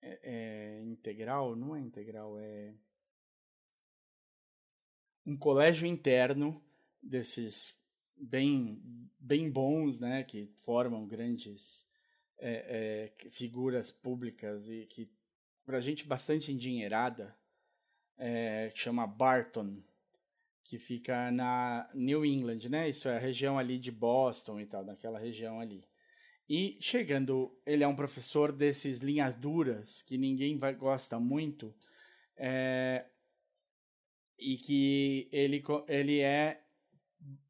é, é, integral, não é integral, é um colégio interno desses bem bem bons, né, que formam grandes é, é, figuras públicas e que para gente bastante endinheirada, é, chama Barton que fica na New England, né? Isso é a região ali de Boston e tal, naquela região ali. E chegando, ele é um professor desses linhas duras que ninguém vai, gosta muito, é, e que ele, ele é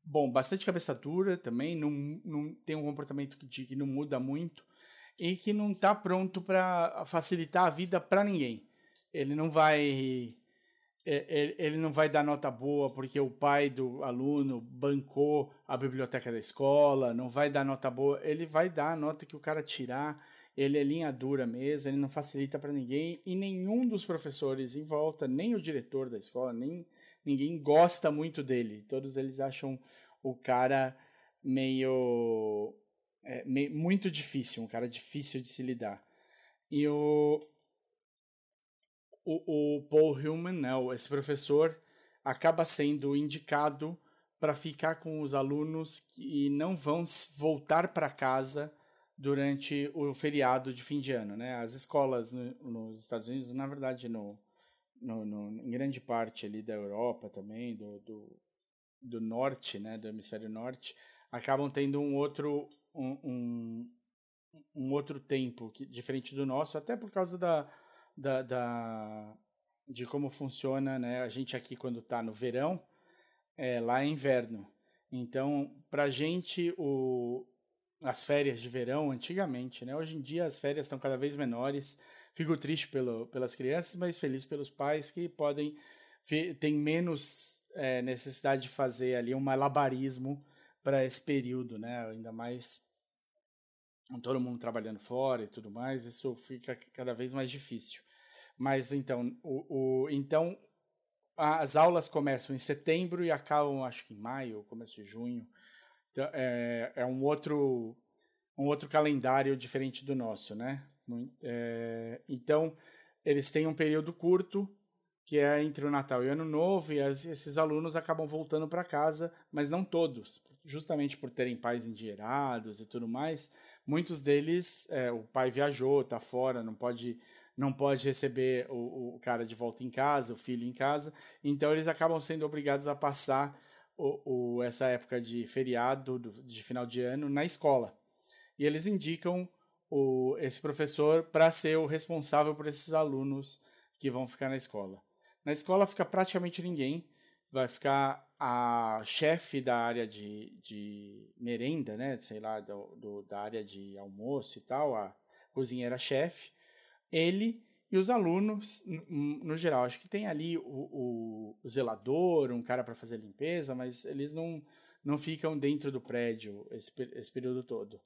bom, bastante cabeça dura também, não, não tem um comportamento que, que não muda muito e que não está pronto para facilitar a vida para ninguém. Ele não vai é, ele não vai dar nota boa porque o pai do aluno bancou a biblioteca da escola, não vai dar nota boa, ele vai dar a nota que o cara tirar, ele é linha dura mesmo, ele não facilita para ninguém e nenhum dos professores em volta, nem o diretor da escola, nem ninguém gosta muito dele. Todos eles acham o cara meio, é, muito difícil, um cara difícil de se lidar. E o o, o Paul Hillman, né, esse professor, acaba sendo indicado para ficar com os alunos que não vão voltar para casa durante o feriado de fim de ano, né? As escolas no, nos Estados Unidos, na verdade, no, no, no, em grande parte ali da Europa também, do, do, do norte, né, do hemisfério norte, acabam tendo um outro um, um, um outro tempo que, diferente do nosso, até por causa da, da, da de como funciona, né? A gente aqui quando está no verão, é, lá é inverno. Então, para gente o, as férias de verão, antigamente, né? Hoje em dia as férias estão cada vez menores. Fico triste pelo, pelas crianças, mas feliz pelos pais que podem tem menos é, necessidade de fazer ali um malabarismo para esse período, né? Ainda mais todo mundo trabalhando fora e tudo mais, isso fica cada vez mais difícil. Mas então, o, o, então as aulas começam em setembro e acabam, acho que em maio, começo de junho. Então, é, é um outro um outro calendário diferente do nosso, né? É, então, eles têm um período curto, que é entre o Natal e o Ano Novo, e as, esses alunos acabam voltando para casa, mas não todos, justamente por terem pais endinheirados e tudo mais. Muitos deles, é, o pai viajou, está fora, não pode não pode receber o, o cara de volta em casa, o filho em casa, então eles acabam sendo obrigados a passar o, o, essa época de feriado, do, de final de ano, na escola. E eles indicam o, esse professor para ser o responsável por esses alunos que vão ficar na escola. Na escola fica praticamente ninguém, vai ficar a chefe da área de, de merenda, né, sei lá, do, do, da área de almoço e tal, a cozinheira-chefe, ele e os alunos, no, geral. Acho que tem ali o, o, o zelador, um cara para fazer limpeza, mas eles não, não ficam dentro do prédio esse, esse período todo.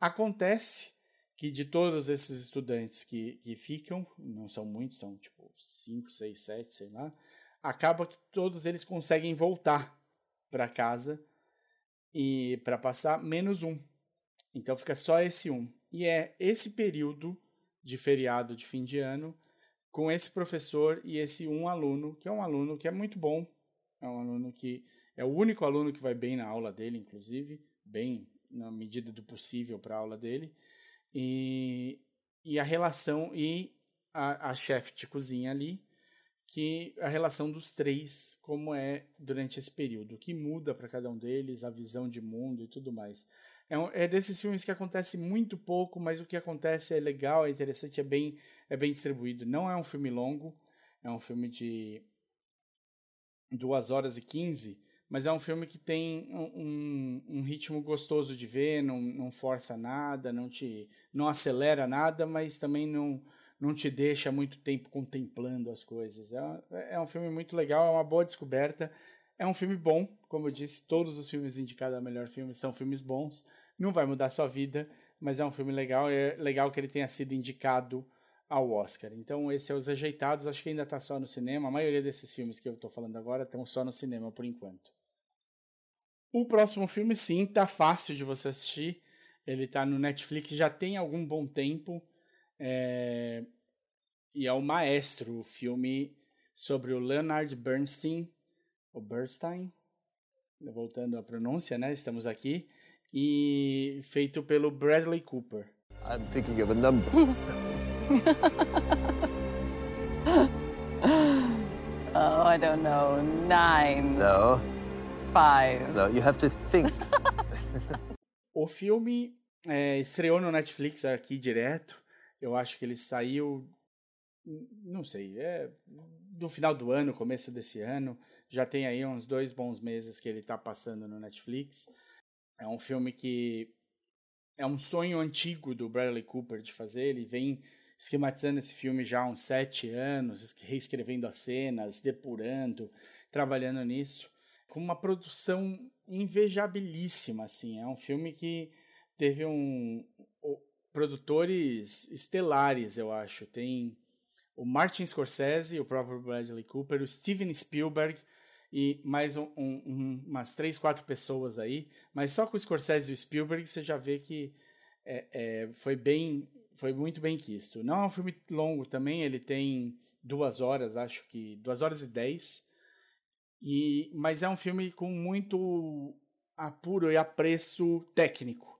Acontece que de todos esses estudantes que, que ficam, não são muitos, são tipo 5, 6, 7, sei lá, acaba que todos eles conseguem voltar para casa e para passar menos um. Então fica só esse um. E é esse período de feriado de fim de ano com esse professor e esse um aluno, que é um aluno que é muito bom, é um aluno que é o único aluno que vai bem na aula dele, inclusive, bem na medida do possível para a aula dele, e, e a relação e a, a chefe de cozinha ali, que a relação dos três, como é durante esse período, o que muda para cada um deles, a visão de mundo e tudo mais. É, um, é desses filmes que acontece muito pouco, mas o que acontece é legal, é interessante, é bem, é bem distribuído. Não é um filme longo, é um filme de 2 horas e 15, mas é um filme que tem um, um, ritmo gostoso de ver, não, não força nada, não te não acelera nada, mas também não, não te deixa muito tempo contemplando as coisas. É, é um filme muito legal, é uma boa descoberta. É um filme bom, como eu disse, todos os filmes indicados a melhor filme são filmes bons. Não vai mudar sua vida, mas é um filme legal. É legal que ele tenha sido indicado ao Oscar. Então, esse é Os Rejeitados. Acho que ainda está só no cinema. A maioria desses filmes que eu estou falando agora estão só no cinema por enquanto. O próximo filme, sim, tá fácil de você assistir. Ele está no Netflix já tem algum bom tempo. É... E é o Maestro, o filme sobre o Leonard Bernstein, o Bernstein, voltando à pronúncia, né? Estamos aqui e feito pelo Bradley Cooper. I'm thinking of a number. (laughs) (laughs) oh, I don't know. Nine. No. Five. No, you have to think. (laughs) o filme é, estreou no Netflix aqui direto. Eu acho que ele saiu, não sei, é do final do ano, começo desse ano. Já tem aí uns dois bons meses que ele está passando no Netflix. É um filme que é um sonho antigo do Bradley Cooper de fazer. Ele vem esquematizando esse filme já há uns sete anos, reescrevendo as cenas, depurando, trabalhando nisso, com uma produção invejabilíssima, assim. É um filme que teve um produtores estelares, eu acho. Tem o Martin Scorsese, o próprio Bradley Cooper, o Steven Spielberg, e mais um, um, umas três, quatro pessoas aí, mas só com o Scorsese e o Spielberg você já vê que é, é, foi bem, foi muito bem quisto. Não é um filme longo também, ele tem duas horas, acho que duas horas e dez. E, mas é um filme com muito apuro e apreço técnico.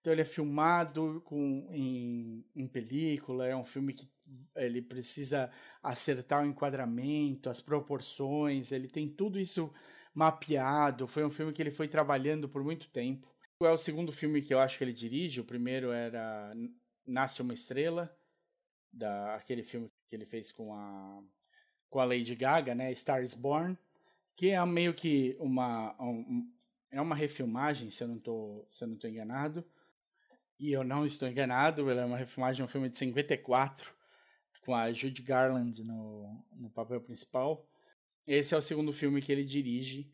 Então ele é filmado com, em, em película, é um filme que ele precisa acertar o enquadramento, as proporções, ele tem tudo isso mapeado. Foi um filme que ele foi trabalhando por muito tempo. É o segundo filme que eu acho que ele dirige. O primeiro era Nasce uma Estrela, da, aquele filme que ele fez com a, com a Lady Gaga, né? Star is Born, que é meio que uma, um, é uma refilmagem, se eu não estou se eu não estou enganado. E eu não estou enganado, ela é uma refilmagem de um filme de 54, com a Judy Garland no, no papel principal. Esse é o segundo filme que ele dirige.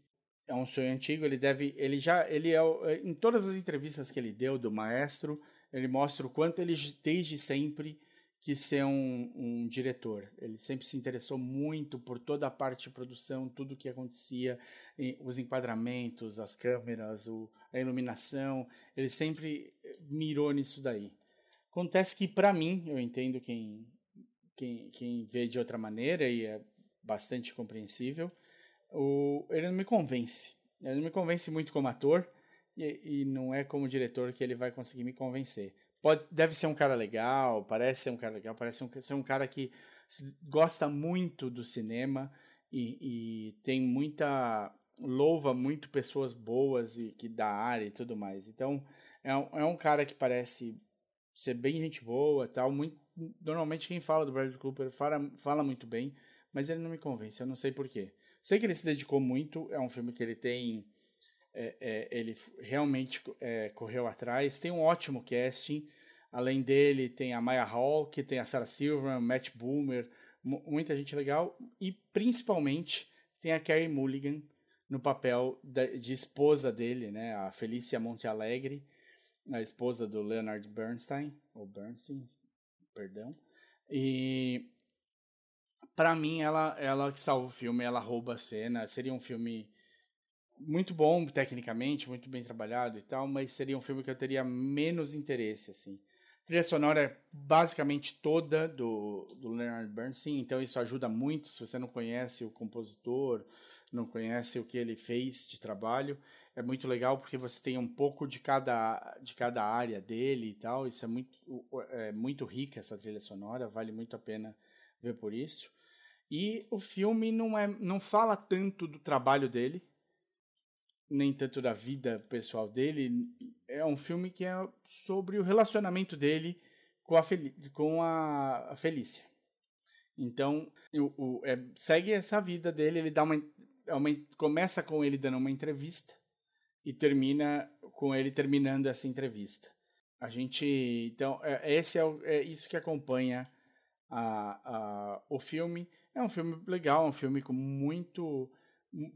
É um sonho antigo, ele deve, ele já, ele é em todas as entrevistas que ele deu do maestro, ele mostra o quanto ele desde sempre quis ser um, um diretor. Ele sempre se interessou muito por toda a parte de produção, tudo o que acontecia, os enquadramentos, as câmeras, o, a iluminação. Ele sempre mirou nisso daí. Acontece que, para mim, eu entendo quem, quem, quem vê de outra maneira e é bastante compreensível, o, ele não me convence. Ele não me convence muito como ator e, e não é como diretor que ele vai conseguir me convencer. Pode, deve ser um cara legal, parece ser um cara legal, parece um, ser um cara que gosta muito do cinema e, e tem muita louva muito pessoas boas e que da área e tudo mais. Então é um, é um cara que parece ser bem gente boa, tal. Muito, normalmente quem fala do Bradley Cooper fala, fala muito bem, mas ele não me convence. Eu não sei porquê. Sei que ele se dedicou muito. É um filme que ele tem é, é, ele realmente é, correu atrás. Tem um ótimo casting. Além dele, tem a Maya que tem a Sarah Silverman, Matt Boomer, muita gente legal. E principalmente tem a Carrie Mulligan no papel de esposa dele, né? A Felícia Monte Alegre, a esposa do Leonard Bernstein, ou Bernstein, perdão. E para mim ela ela que salva o filme, ela rouba a cena. Seria um filme muito bom tecnicamente, muito bem trabalhado e tal, mas seria um filme que eu teria menos interesse, assim. A trilha sonora é basicamente toda do, do Leonard Bernstein, então isso ajuda muito se você não conhece o compositor, não conhece o que ele fez de trabalho. É muito legal porque você tem um pouco de cada, de cada área dele e tal. Isso é muito, é muito rica essa trilha sonora, vale muito a pena ver por isso. E o filme não, é, não fala tanto do trabalho dele, nem tanto da vida pessoal dele. É um filme que é sobre o relacionamento dele com a, Fel com a, Felícia. Então, o, o é, segue essa vida dele, ele dá uma, é uma, começa com ele dando uma entrevista e termina com ele terminando essa entrevista. A gente, então, é, esse é, o, é isso que acompanha a, a, o filme. É um filme legal, um filme com muito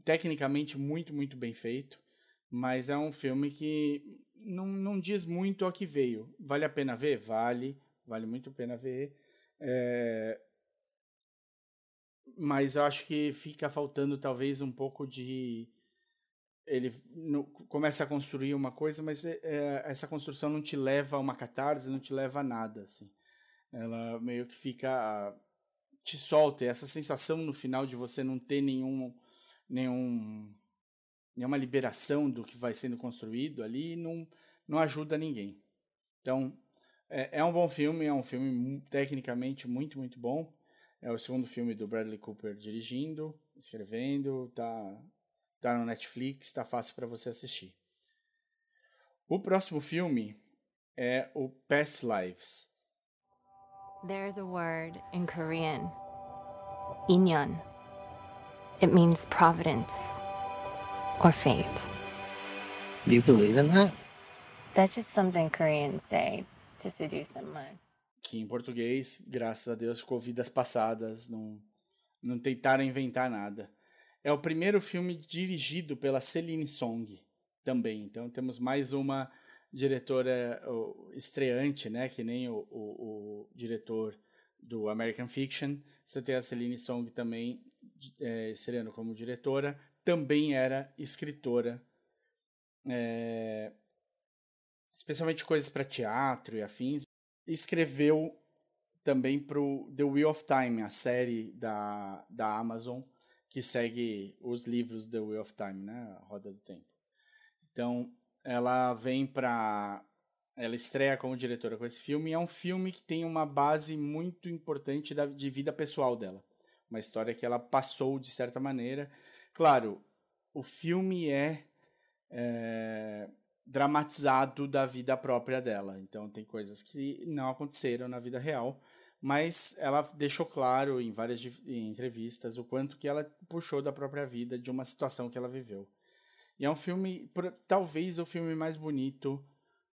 tecnicamente muito, muito bem feito, mas é um filme que não, não diz muito ao que veio. Vale a pena ver? Vale, vale muito a pena ver. É... Mas eu acho que fica faltando talvez um pouco de. Ele no, começa a construir uma coisa, mas é, é, essa construção não te leva a uma catarse, não te leva a nada. Assim. Ela meio que fica. te solta. Essa sensação no final de você não ter nenhum nenhum, nenhuma liberação do que vai sendo construído ali não, não ajuda ninguém. Então, é, é um bom filme, é um filme tecnicamente muito, muito bom. É o segundo filme do Bradley Cooper dirigindo, escrevendo, tá, tá no Netflix, tá fácil para você assistir. O próximo filme é o Past Lives. There's a word in Korean. Inyeon. It means providence or fate. Do you believe in that? That's just something Koreans say to seduce someone. Que em português, graças a Deus, ficou vidas passadas, não, não tentaram inventar nada. É o primeiro filme dirigido pela Celine Song também. Então temos mais uma diretora estreante, né? Que nem o, o, o diretor do American Fiction. Você tem a Celine Song também é, como diretora, também era escritora, é, especialmente coisas para teatro e afins. Escreveu também pro The Wheel of Time, a série da, da Amazon que segue os livros The Wheel of Time, né? A Roda do Tempo. Então, ela vem para ela estreia como diretora com esse filme e é um filme que tem uma base muito importante da, de vida pessoal dela. Uma história que ela passou de certa maneira. Claro, o filme é, é dramatizado da vida própria dela. Então tem coisas que não aconteceram na vida real, mas ela deixou claro em várias entrevistas o quanto que ela puxou da própria vida de uma situação que ela viveu. E é um filme, talvez o filme mais bonito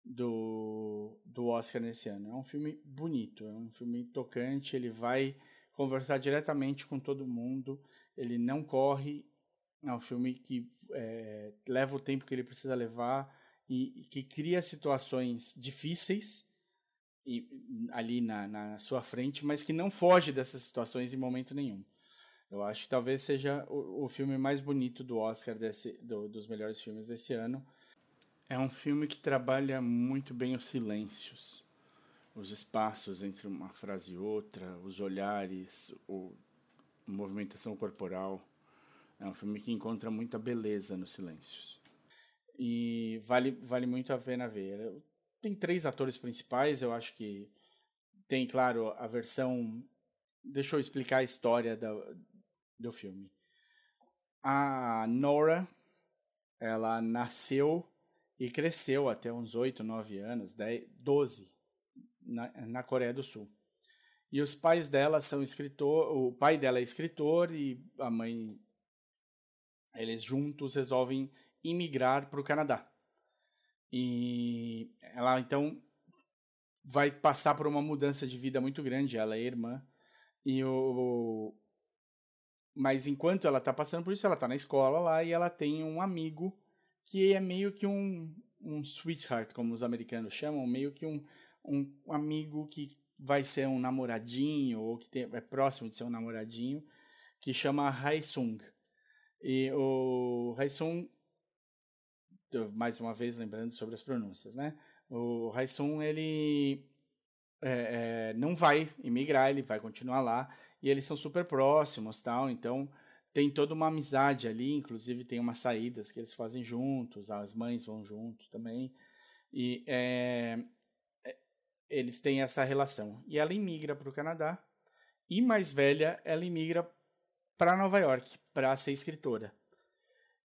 do, do Oscar nesse ano. É um filme bonito, é um filme tocante, ele vai conversar diretamente com todo mundo, ele não corre, é um filme que é, leva o tempo que ele precisa levar e, e que cria situações difíceis e, ali na, na sua frente, mas que não foge dessas situações em momento nenhum. Eu acho que talvez seja o, o filme mais bonito do Oscar, desse, do, dos melhores filmes desse ano. É um filme que trabalha muito bem os silêncios, os espaços entre uma frase e outra, os olhares, o, movimentação corporal. É um filme que encontra muita beleza nos silêncios. E vale, vale muito a pena ver tem três atores principais, eu acho que tem, claro, a versão. Deixa eu explicar a história do, do filme. A Nora, ela nasceu e cresceu até uns 8, 9 anos, 10, 12, na, na Coreia do Sul. E os pais dela são escritor, o pai dela é escritor e a mãe, eles juntos resolvem imigrar para o Canadá. E ela então vai passar por uma mudança de vida muito grande, ela é irmã. E o mas enquanto ela tá passando por isso, ela tá na escola lá e ela tem um amigo que é meio que um um sweetheart, como os americanos chamam, meio que um, um amigo que vai ser um namoradinho ou que tem, é próximo de ser um namoradinho, que chama Haesung. E o Haesung mais uma vez lembrando sobre as pronúncias, né? O Raisung, ele é, é, não vai imigrar, ele vai continuar lá, e eles são super próximos, tal, então tem toda uma amizade ali, inclusive tem umas saídas que eles fazem juntos, as mães vão junto também, e é eles têm essa relação. E ela imigra para o Canadá, e mais velha, ela imigra para Nova York, para ser escritora.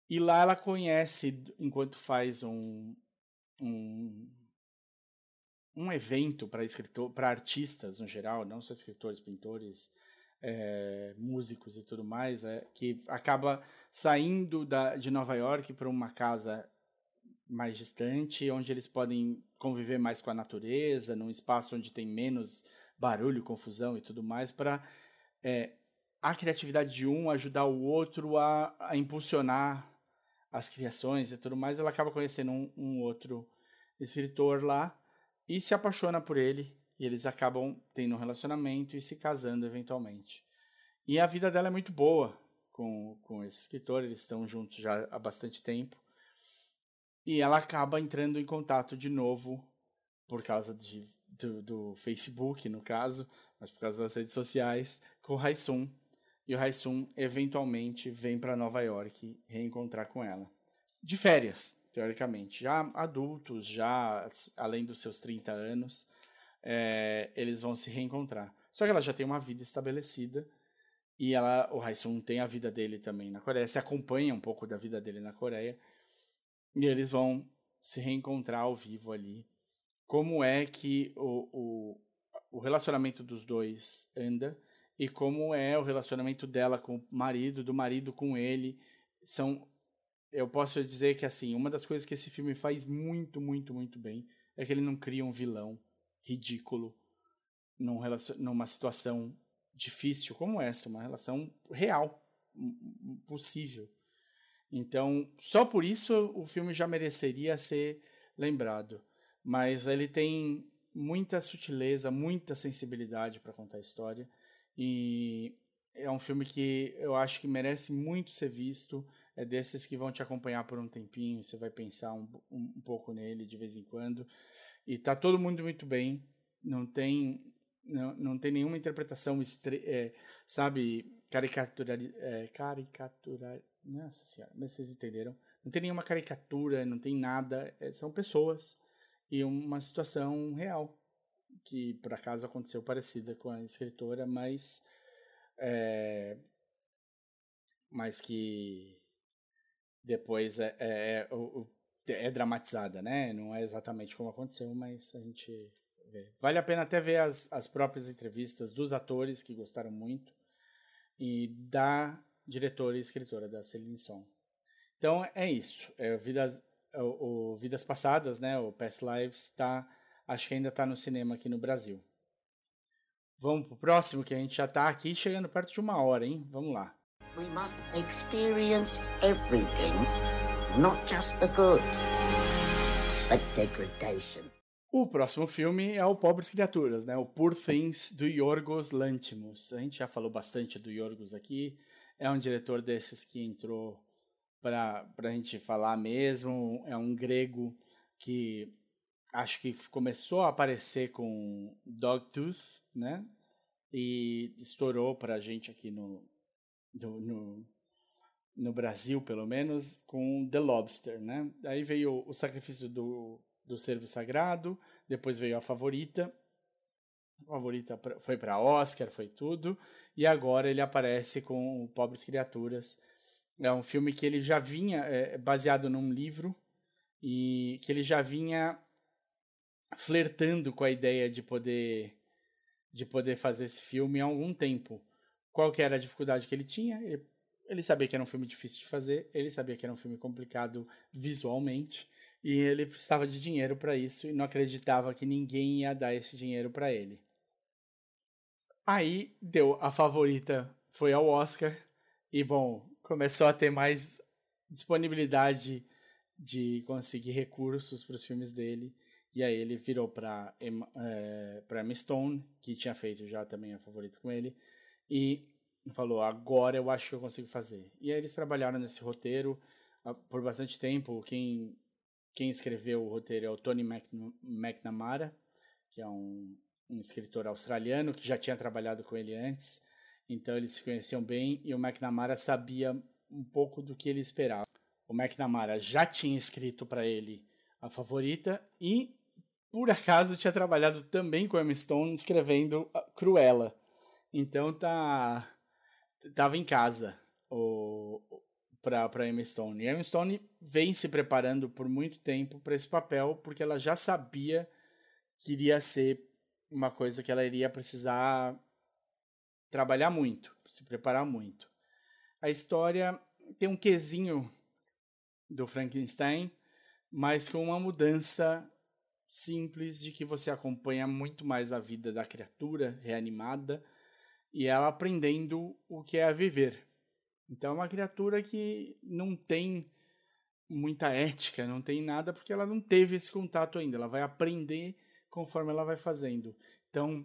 E lá ela conhece, enquanto faz um, um, um evento para escritor, para artistas no geral, não só escritores, pintores, é, músicos e tudo mais, é, que acaba saindo da, de Nova York para uma casa mais distante, onde eles podem conviver mais com a natureza, num espaço onde tem menos barulho, confusão e tudo mais, para é, a criatividade de um ajudar o outro a, a impulsionar as criações e tudo mais, ela acaba conhecendo um, um outro escritor lá e se apaixona por ele e eles acabam tendo um relacionamento e se casando eventualmente. E a vida dela é muito boa com, com esse escritor, eles estão juntos já há bastante tempo. E ela acaba entrando em contato de novo por causa de, do, do Facebook, no caso, mas por causa das redes sociais, com o Haisum, e o Haisum eventualmente vem para Nova York reencontrar com ela. De férias, teoricamente. Já adultos, já além dos seus 30 anos, é, eles vão se reencontrar. Só que ela já tem uma vida estabelecida e ela, o Haisum tem a vida dele também na Coreia, se acompanha um pouco da vida dele na Coreia e eles vão se reencontrar ao vivo ali. Como é que o, o, o relacionamento dos dois anda e como é o relacionamento dela com o marido, do marido com ele. São eu posso dizer que assim, uma das coisas que esse filme faz muito, muito, muito bem é que ele não cria um vilão ridículo num numa situação difícil como essa, uma relação real, possível. Então, só por isso o filme já mereceria ser lembrado. Mas ele tem muita sutileza, muita sensibilidade para contar a história. E é um filme que eu acho que merece muito ser visto. É desses que vão te acompanhar por um tempinho, você vai pensar um, um, um pouco nele de vez em quando. E tá todo mundo muito bem. Não tem Não, não tem nenhuma interpretação, é, sabe, caricatura, é, caricatura, nossa senhora, mas vocês entenderam? Não tem nenhuma caricatura, não tem nada, é, são pessoas e uma situação real que por acaso aconteceu parecida com a escritora, mas é, mas que depois é, é, é, é dramatizada, né? Não é exatamente como aconteceu, mas a gente vê. Vale a pena até ver as, as próprias entrevistas dos atores que gostaram muito e da diretora e escritora da Celine Song. Então é isso. É, vidas, o, o, Vidas Passadas, né? O Past Lives está, acho que ainda está no cinema aqui no Brasil. Vamos pro próximo, que a gente já está aqui chegando perto de uma hora, hein? Vamos lá. We must experience everything, not just the good, but degradation. O próximo filme é o Pobres Criaturas, né? O Poor Things do Yorgos Lanthimos. A gente já falou bastante do Yorgos aqui. É um diretor desses que entrou para a gente falar mesmo. É um grego que acho que começou a aparecer com Dogtooth, né? E estourou para a gente aqui no, no, no, Brasil, pelo menos, com The Lobster, né? Aí veio o Sacrifício do, do Servo Sagrado, depois veio a Favorita. Favorita foi para Oscar, foi tudo. E agora ele aparece com Pobres Criaturas. É um filme que ele já vinha, é, baseado num livro, e que ele já vinha flertando com a ideia de poder de poder fazer esse filme há algum tempo qual que era a dificuldade que ele tinha. Ele, ele sabia que era um filme difícil de fazer, ele sabia que era um filme complicado visualmente, e ele precisava de dinheiro para isso e não acreditava que ninguém ia dar esse dinheiro para ele. Aí deu a favorita, foi ao Oscar, e bom, começou a ter mais disponibilidade de conseguir recursos para os filmes dele. E aí ele virou para é, para Emma Stone, que tinha feito já também a favorita com ele, e falou: agora eu acho que eu consigo fazer. E aí eles trabalharam nesse roteiro ah, por bastante tempo. Quem, quem escreveu o roteiro é o Tony McNamara, que é um, um escritor australiano que já tinha trabalhado com ele antes. Então eles se conheciam bem e o McNamara sabia um pouco do que ele esperava. O McNamara já tinha escrito para ele a favorita e, por acaso, tinha trabalhado também com Emma Stone escrevendo Cruella. Então tá tava em casa para para Emma Stone. E Emma Stone vem se preparando por muito tempo para esse papel porque ela já sabia que iria ser uma coisa que ela iria precisar trabalhar muito, se preparar muito. A história tem um quesinho do Frankenstein, mas com uma mudança simples de que você acompanha muito mais a vida da criatura reanimada e ela aprendendo o que é viver. Então é uma criatura que não tem muita ética, não tem nada, porque ela não teve esse contato ainda. Ela vai aprender conforme ela vai fazendo. Então,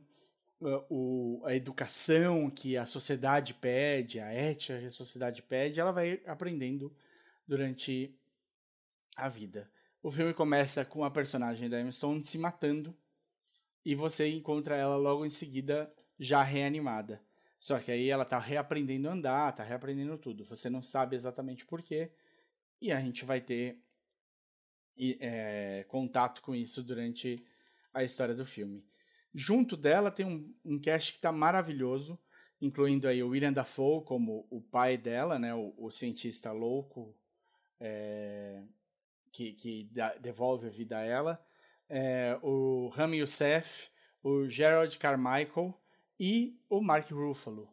o, a educação que a sociedade pede, a ética que a sociedade pede, ela vai aprendendo durante a vida. O filme começa com a personagem da Emma Stone se matando e você encontra ela logo em seguida já reanimada. Só que aí ela tá reaprendendo a andar, tá reaprendendo tudo. Você não sabe exatamente porquê. E a gente vai ter é, contato com isso durante a história do filme. Junto dela tem um, um cast que tá maravilhoso, incluindo aí o William Dafoe como o pai dela, né, o, o cientista louco é, que, que devolve a vida a ela, é, o Rami Youssef, o Gerald Carmichael e o Mark Ruffalo.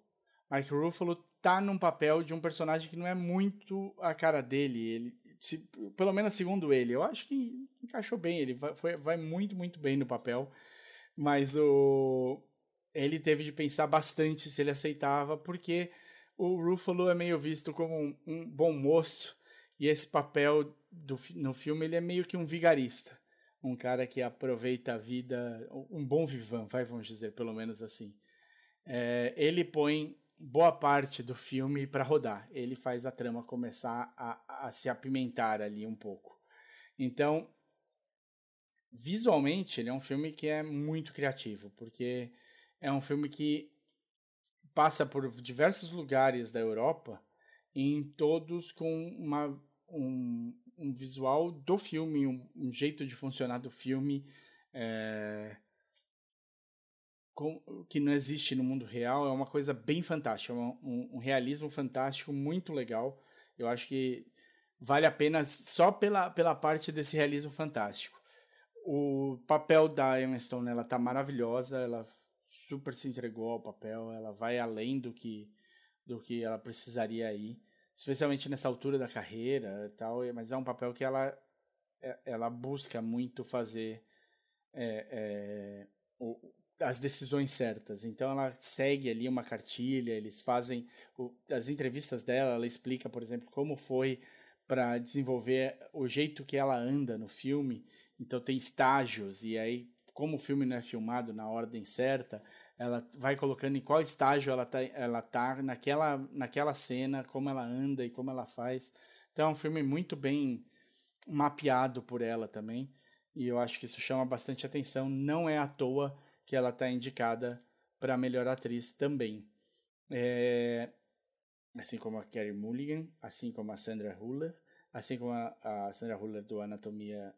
Mark Ruffalo tá num papel de um personagem que não é muito a cara dele. Ele, se, pelo menos segundo ele, eu acho que encaixou bem. Ele vai, foi, vai muito, muito bem no papel. Mas o ele teve de pensar bastante se ele aceitava, porque o Ruffalo é meio visto como um, um bom moço e esse papel do, no filme ele é meio que um vigarista, um cara que aproveita a vida, um bom vivan, vai vamos dizer pelo menos assim é, ele põe boa parte do filme para rodar. Ele faz a trama começar a, a se apimentar ali um pouco. Então, visualmente, ele é um filme que é muito criativo, porque é um filme que passa por diversos lugares da Europa, em todos com uma, um, um visual do filme, um, um, jeito de funcionar do filme é, que não existe no mundo real. É uma coisa bem fantástica, é um, um realismo fantástico muito legal. Eu acho que vale a pena só pela, pela parte desse realismo fantástico. O papel da Emma Stone ela tá maravilhosa, ela super se entregou ao papel, ela vai além do que do que ela precisaria ir, especialmente nessa altura da carreira tal, mas é um papel que ela é, ela busca muito fazer é, é, as decisões certas. Então ela segue ali uma cartilha, eles fazem o, as entrevistas dela, ela explica, por exemplo, como foi para desenvolver o jeito que ela anda no filme. Então tem estágios e aí como o filme não é filmado na ordem certa, ela vai colocando em qual estágio ela tá, ela tá naquela, naquela cena, como ela anda e como ela faz. Então é um filme muito bem mapeado por ela também. E eu acho que isso chama bastante atenção. Não é à toa que ela está indicada para melhor atriz também. É... Assim como a Carey Mulligan, assim como a Sandra Huller, assim como a, a Sandra Huller do Anatomia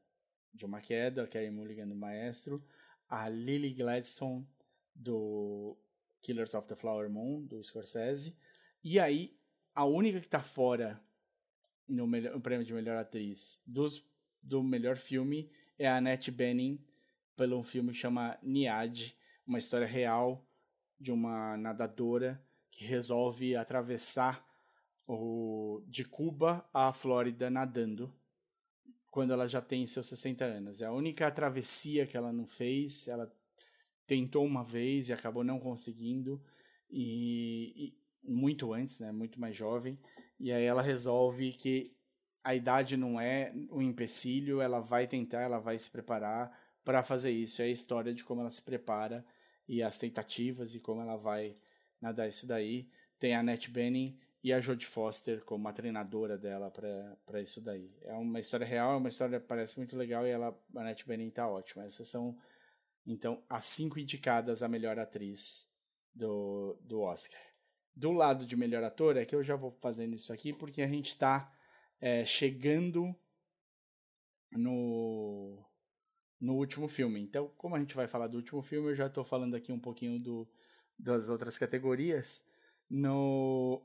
de uma Queda, a Carey Mulligan do Maestro, a Lily Gladstone do Killers of the Flower Moon, do Scorsese, e aí a única que está fora no, melhor, no prêmio de melhor atriz dos, do melhor filme é a Annette Bening, pelo filme que chama Niad, uma história real de uma nadadora que resolve atravessar o, de Cuba à Flórida nadando quando ela já tem seus 60 anos. É a única travessia que ela não fez, ela tentou uma vez e acabou não conseguindo, e, e muito antes, né, muito mais jovem, e aí ela resolve que a idade não é um empecilho, ela vai tentar, ela vai se preparar para fazer isso. É a história de como ela se prepara e as tentativas e como ela vai nadar isso daí. Tem a Annette Bening e a Jodie Foster como a treinadora dela para isso daí. É uma história real, é uma história que parece muito legal e ela, a Annette Bening tá ótima. Essas são, então, as cinco indicadas a melhor atriz do, do Oscar. Do lado de melhor ator, é que eu já vou fazendo isso aqui porque a gente está é, chegando no, no último filme. Então, como a gente vai falar do último filme, eu já estou falando aqui um pouquinho do, das outras categorias. No,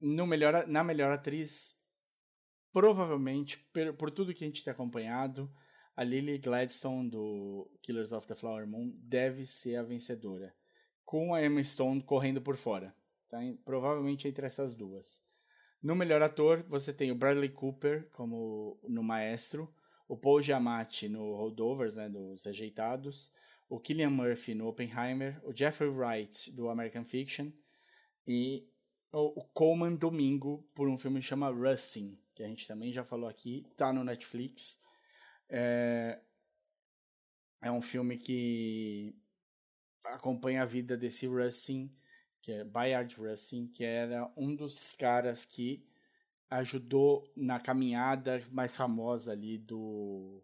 no melhor, na melhor atriz, provavelmente, por, por tudo que a gente tem acompanhado, a Lily Gladstone do Killers of the Flower Moon deve ser a vencedora, com a Emma Stone correndo por fora. Tá? Provavelmente entre essas duas. No melhor ator, você tem o Bradley Cooper como no Maestro, o Paul Giamatti no Holdovers, né, dos Rejeitados, o Killian Murphy no Oppenheimer, o Jeffrey Wright do American Fiction. E o Coleman Domingo por um filme que chama Rusting, que a gente também já falou aqui, tá no Netflix. É, é um filme que acompanha a vida desse Rusting, que é Bayard Rusting, que era um dos caras que ajudou na caminhada mais famosa ali do.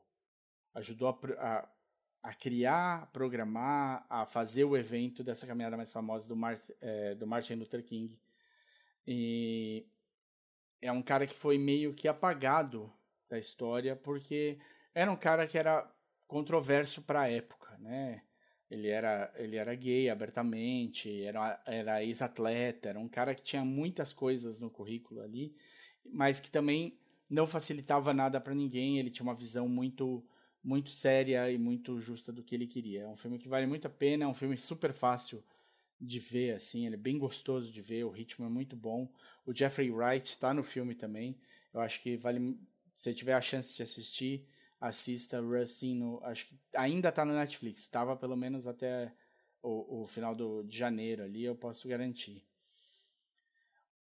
ajudou a, a, a criar, a programar, a fazer o evento dessa caminhada mais famosa do, Mar, é, do Martin Luther King e é um cara que foi meio que apagado da história porque era um cara que era controverso para a época, né? Ele era, ele era gay abertamente, era, era ex-atleta, era um cara que tinha muitas coisas no currículo ali, mas que também não facilitava nada para ninguém. Ele tinha uma visão muito muito séria e muito justa do que ele queria. É um filme que vale muito a pena, é um filme (laughs) super fácil de ver, assim, ele é bem gostoso de ver, o ritmo é muito bom. O Jeffrey Wright está no filme também. Eu acho que vale, se tiver a chance de assistir, assista Rustin acho que ainda está no Netflix, estava pelo menos até o, o final do, de janeiro ali, eu posso garantir.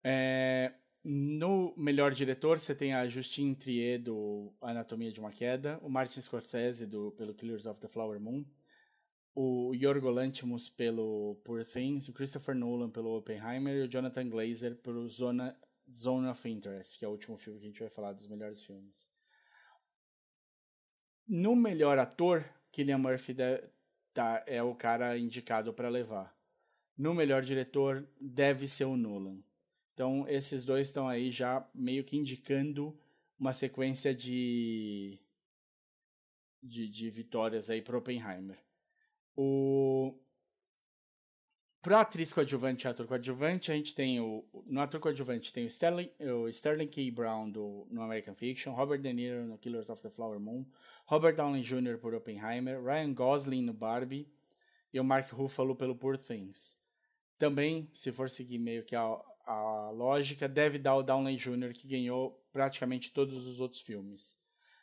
É, no melhor diretor, você tem a Justine Trier do Anatomia de uma Queda, o Martin Scorsese do, pelo Killers of the Flower Moon, o Yorgo Lanthimos pelo Poor Things, o Christopher Nolan pelo Oppenheimer e o Jonathan Glazer pelo Zona, Zone of Interest, que é o último filme que a gente vai falar dos melhores filmes. No melhor ator, Killian Murphy está tá, é o cara indicado para levar. No melhor diretor deve ser o Nolan. Então esses dois estão aí já meio que indicando uma sequência de de, de vitórias aí para Oppenheimer. O para atriz coadjuvante e ator coadjuvante, a gente tem o. No ator coadjuvante tem o Sterling, o Sterling K. Brown do, no American Fiction, Robert De Niro no Killers of the Flower Moon, Robert Downey Jr. por Oppenheimer, Ryan Gosling no Barbie e o Mark Ruffalo pelo Poor Things. Também, se for seguir meio que a, a lógica, deve dar o Downey Jr., que ganhou praticamente todos os outros filmes.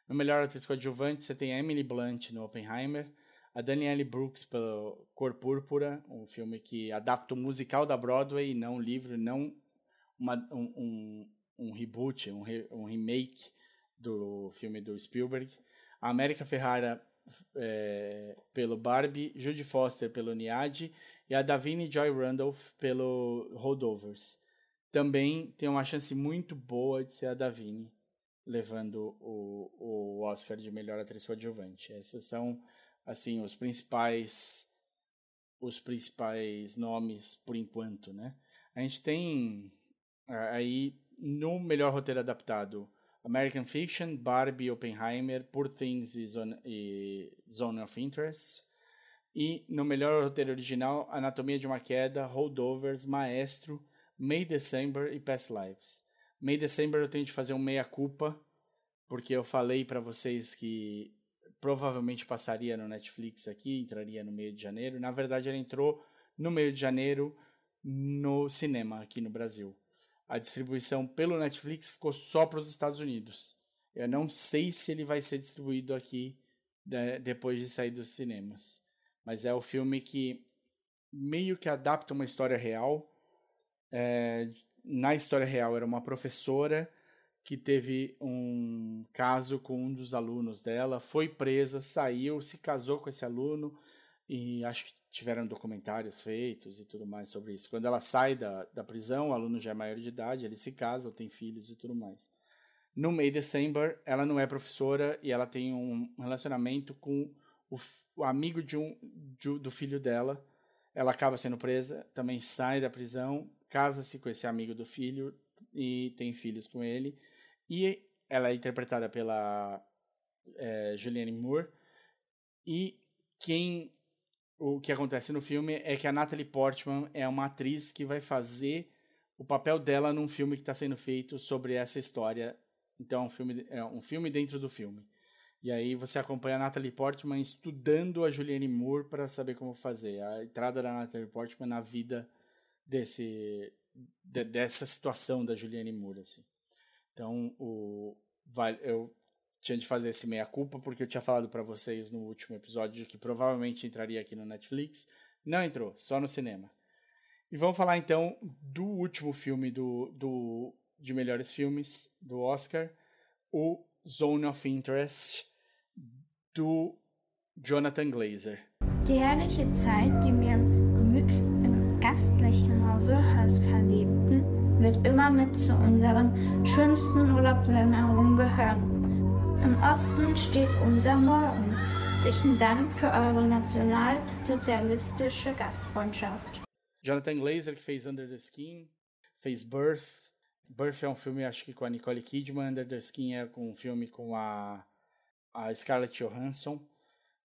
No melhor atriz coadjuvante, você tem a Emily Blunt no Oppenheimer, a Danielle Brooks pelo Cor Púrpura, um filme que adapta o musical da Broadway, não um livro, não uma, um, um, um, reboot, um, re, um remake do filme do Spielberg. A América Ferrara é, pelo Barbie, Judy Foster pelo Niad e a Davine Joy Randolph pelo Holdovers. Também tem uma chance muito boa de ser a Davine levando o, o Oscar de melhor atriz coadjuvante. Essas são assim os principais os principais nomes por enquanto, né? A gente tem aí no melhor roteiro adaptado American Fiction, Barbie, Oppenheimer, Poor Things e Zone, e Zone of Interest. E no melhor roteiro original, Anatomia de uma Queda, Holdovers, Maestro, May December e Past Lives. May December eu tenho de fazer um meia-culpa, porque eu falei para vocês que provavelmente passaria no Netflix aqui, entraria no meio de janeiro. Na verdade, ele entrou no meio de janeiro no cinema aqui no Brasil. A distribuição pelo Netflix ficou só para os Estados Unidos. Eu não sei se ele vai ser distribuído aqui né, depois de sair dos cinemas. Mas é o filme que meio que adapta uma história real. É, na história real era uma professora que teve um caso com um dos alunos dela, foi presa, saiu, se casou com esse aluno e acho que tiveram documentários feitos e tudo mais sobre isso. Quando ela sai da, da prisão, o aluno já é maior de idade, ele se casa, tem filhos e tudo mais. No May December, ela não é professora e ela tem um relacionamento com o, o amigo de um, de, do filho dela. Ela acaba sendo presa, também sai da prisão, casa-se com esse amigo do filho e tem filhos com ele e ela é interpretada pela é, Julianne Moore. E quem o que acontece no filme é que a Natalie Portman é uma atriz que vai fazer o papel dela num filme que está sendo feito sobre essa história. Então é um filme, é um filme dentro do filme. E aí você acompanha a Natalie Portman estudando a Julianne Moore para saber como fazer a entrada da Natalie Portman na vida desse de, dessa situação da Julianne Moore assim. Então, o, eu tinha de fazer esse meia-culpa, porque eu tinha falado para vocês no último episódio que provavelmente entraria aqui no Netflix. Não entrou, só no cinema. E vamos falar então do último filme do, do, de melhores filmes do Oscar, o Zone of Interest, do Jonathan Glazer. Die herrliche Zeit, die im gastlichen Hause Haus wird immer mit zu unseren schönsten Urlaubserinnerungen gehören. Im Osten steht unser Morgen. Herzlichen Dank für eure nationalsozialistische Gastfreundschaft. Jonathan Glazer, que Under the Skin, fez Birth. Birth é um filme, acho que com a Nicole Kidman. Under the Skin é um filme com a, a Scarlett Johansson.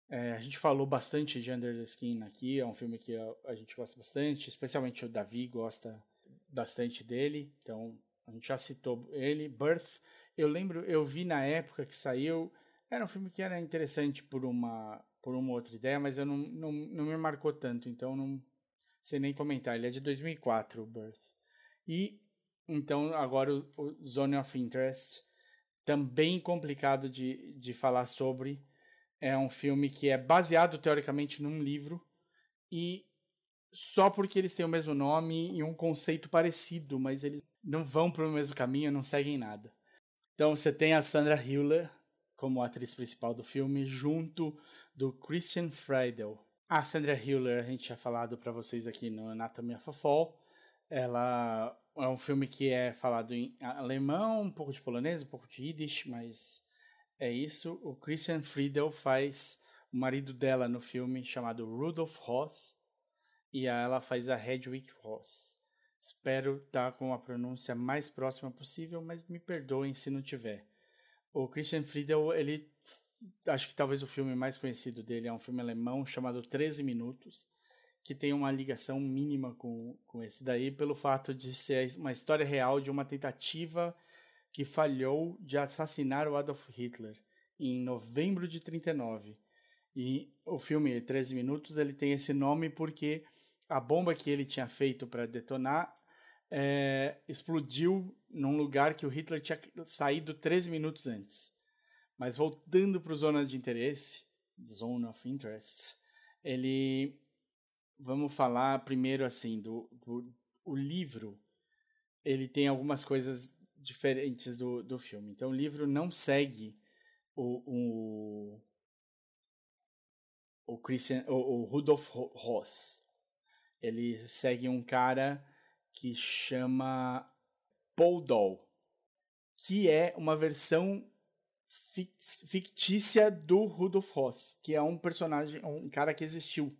É, a gente falou bastante de Under the Skin aqui, é um filme que a, gente gosta bastante, especialmente o Davi gosta bastante dele, então a gente já citou ele. Birth, eu lembro, eu vi na época que saiu, era um filme que era interessante por uma, por uma outra ideia, mas eu não, não, não me marcou tanto, então não sei nem comentar. Ele é de 2004, o Birth. E então agora o, o Zone of Interest, também complicado de, de falar sobre. É um filme que é baseado teoricamente num livro e só porque eles têm o mesmo nome e um conceito parecido, mas eles não vão para o mesmo caminho, não seguem nada. Então você tem a Sandra Hüller como atriz principal do filme, junto do Christian Friedel. A Sandra Hüller, a gente tinha falado para vocês aqui no Anatomy of a Fall. Ela é um filme que é falado em alemão, um pouco de polonês, um pouco de yiddish, mas é isso. O Christian Friedel faz o marido dela no filme chamado Rudolf Ross e ela faz a Hedwig Ross. Espero estar com a pronúncia mais próxima possível, mas me perdoem se não tiver. O Christian Friedel, ele acho que talvez o filme mais conhecido dele é um filme alemão chamado 13 Minutos, que tem uma ligação mínima com, com esse daí, pelo fato de ser uma história real de uma tentativa que falhou de assassinar o Adolf Hitler em novembro de 39. E o filme 13 Minutos ele tem esse nome porque a bomba que ele tinha feito para detonar é, explodiu num lugar que o Hitler tinha saído 13 minutos antes. Mas voltando para o zona de interesse, zone of interest, ele vamos falar primeiro assim do, do o livro. Ele tem algumas coisas diferentes do, do filme. Então o livro não segue o, o, o Christian, o, o Rudolf Ross. Ele segue um cara que chama Paul Doll, que é uma versão fictícia do Rudolf Ross, que é um personagem, um cara que existiu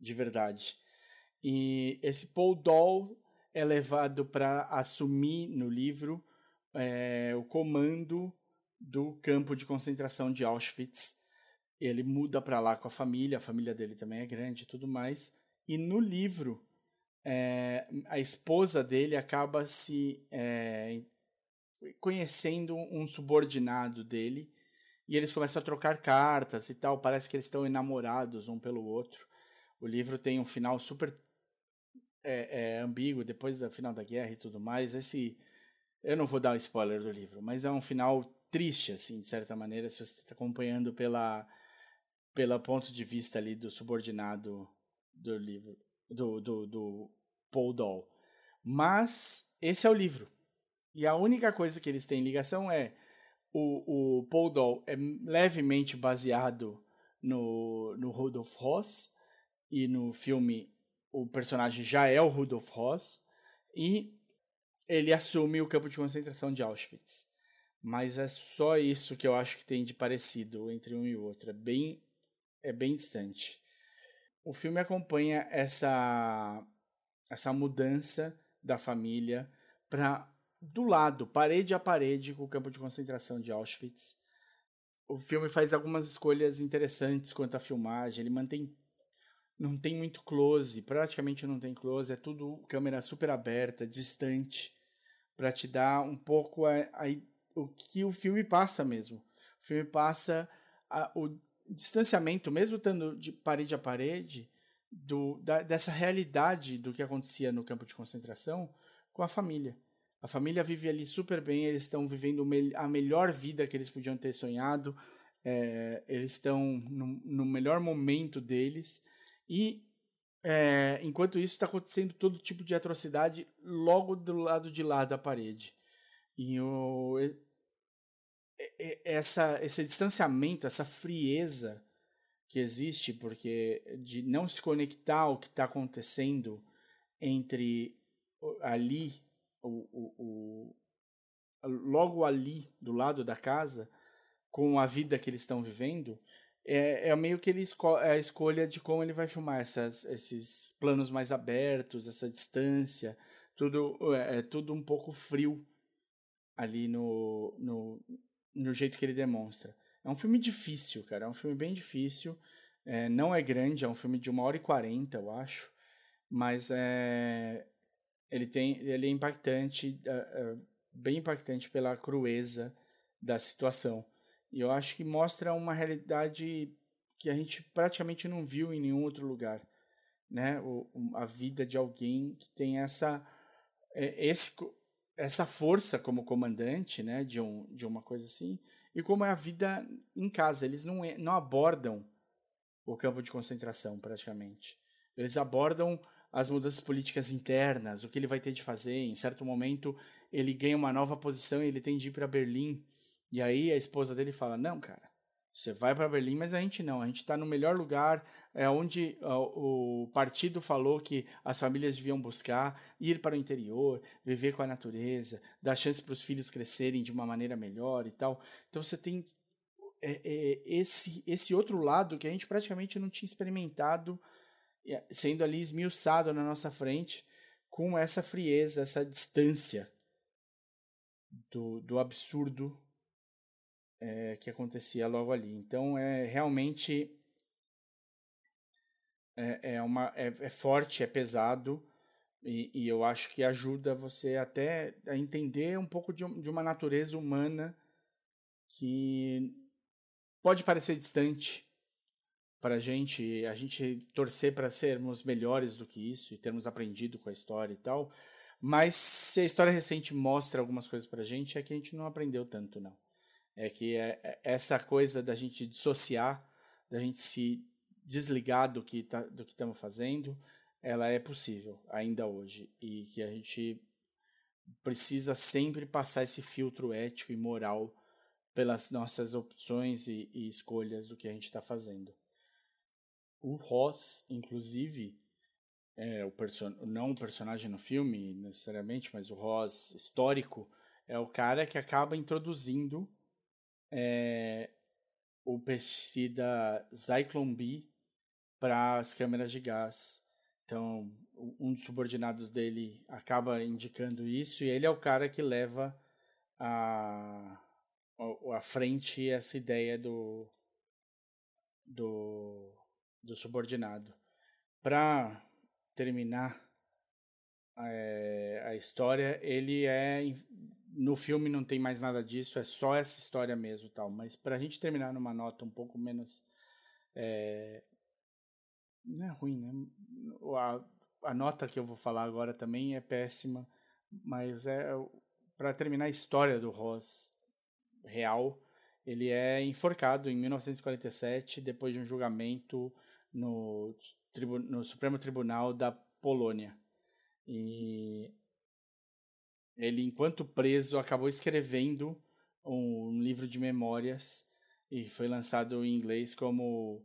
de verdade. E esse Paul Doll é levado para assumir no livro é, o comando do campo de concentração de Auschwitz. Ele muda para lá com a família, a família dele também é grande e tudo mais. E no livro, é, a esposa dele acaba se é, conhecendo um subordinado dele e eles começam a trocar cartas e tal. Parece que eles estão enamorados um pelo outro. O livro tem um final super é, é, ambíguo depois do final da guerra e tudo mais. Esse eu não vou dar um spoiler do livro, mas é um final triste assim de certa maneira se você está acompanhando pela pelo ponto de vista ali do subordinado do livro do, do, do Paul Doll. Mas esse é o livro. E a única coisa que eles têm ligação é o, o Paul Doll é levemente baseado no, no Rudolf Ross e no filme o personagem já é o Rudolf Ross e ele assume o campo de concentração de Auschwitz. Mas é só isso que eu acho que tem de parecido entre um e outro. É bem, é bem distante. O filme acompanha essa essa mudança da família para do lado, parede a parede, com o campo de concentração de Auschwitz. O filme faz algumas escolhas interessantes quanto à filmagem. Ele mantém não tem muito close, praticamente não tem close, é tudo câmera super aberta, distante, para te dar um pouco a, a, o que o filme passa mesmo. O filme passa a, o distanciamento, mesmo estando de parede a parede, do, da, dessa realidade do que acontecia no campo de concentração com a família. A família vive ali super bem, eles estão vivendo a melhor vida que eles podiam ter sonhado, é, eles estão no, no, melhor momento deles, e é, enquanto isso está acontecendo todo tipo de atrocidade logo do lado de lá da parede. E o, essa, esse distanciamento, essa frieza que existe, porque de não se conectar ao que está acontecendo entre ali, o, o, o, logo ali, do lado da casa, com a vida que eles estão vivendo, é, é meio que ele esco é a escolha de como ele vai filmar essas, esses planos mais abertos, essa distância, tudo é, é tudo um pouco frio ali no, no, no jeito que ele demonstra. É um filme difícil, cara. É um filme bem difícil. É, não é grande, é um filme de uma hora e quarenta, eu acho. Mas é, ele, tem, ele é impactante, é, é, bem impactante pela crueza da situação. E eu acho que mostra uma realidade que a gente praticamente não viu em nenhum outro lugar. Né? O, a vida de alguém que tem essa, é, esse, essa força como comandante né? de, um, de uma coisa assim e como é a vida em casa. Eles não, não abordam o campo de concentração, praticamente. Eles abordam as mudanças políticas internas, o que ele vai ter de fazer. Em certo momento, ele ganha uma nova posição e ele tem de ir para Berlim. E aí a esposa dele fala: Não, cara, você vai para Berlim, mas a gente não. A gente está no melhor lugar, é onde o partido falou que as famílias deviam buscar ir para o interior, viver com a natureza, dar chance para os filhos crescerem de uma maneira melhor e tal. Então você tem é, é, esse, esse outro lado que a gente praticamente não tinha experimentado, sendo ali esmiuçado na nossa frente, com essa frieza, essa distância do, do absurdo é, que acontecia logo ali. Então é realmente é, é, uma, é, é forte, é pesado e, e, eu acho que ajuda você até a entender um pouco de, de uma natureza humana que pode parecer distante para a gente, a gente torcer para sermos melhores do que isso e termos aprendido com a história e tal. Mas se a história recente mostra algumas coisas para a gente, é que a gente não aprendeu tanto, não. É que é, é essa coisa da gente dissociar, da gente se desligar do que tá, do que estamos fazendo, ela é possível ainda hoje e que a gente precisa sempre passar esse filtro ético e moral pelas nossas opções e, e escolhas do que a gente está fazendo. O Ross, inclusive, é o não o personagem no filme necessariamente, mas o Ross histórico é o cara que acaba introduzindo é, o pesticida Zyklon B para as câmeras de gás. Então, um dos subordinados dele acaba indicando isso e ele é o cara que leva a, frente essa ideia do, do, do subordinado. Para terminar é, a história, ele é no filme não tem mais nada disso, é só essa história mesmo, tal. Mas para a gente terminar numa nota um pouco menos é, não é ruim, né? A, a nota que eu vou falar agora também é péssima, mas é para terminar a história do Ross real, ele é enforcado em 1947 depois de um julgamento no, no Supremo Tribunal da Polônia. E ele, enquanto preso, acabou escrevendo um livro de memórias e foi lançado em inglês como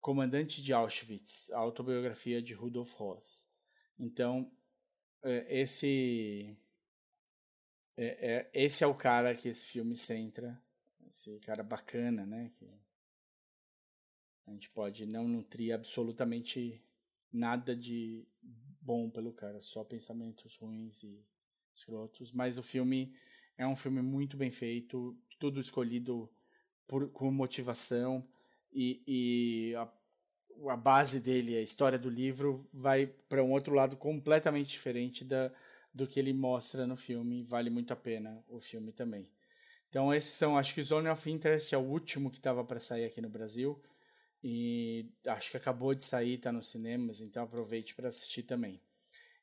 Comandante de Auschwitz, a autobiografia de Rudolf Ross. Então, é, esse é, é, esse é o cara que esse filme centra, esse cara bacana, né? Que a gente pode não nutrir absolutamente nada de bom pelo cara, só pensamentos ruins e escrotos, mas o filme é um filme muito bem feito, tudo escolhido por, com motivação e, e a, a base dele, a história do livro, vai para um outro lado completamente diferente da, do que ele mostra no filme. Vale muito a pena o filme também. Então, esses são, acho que Zone of Interest é o último que estava para sair aqui no Brasil. E acho que acabou de sair, está nos cinemas, então aproveite para assistir também.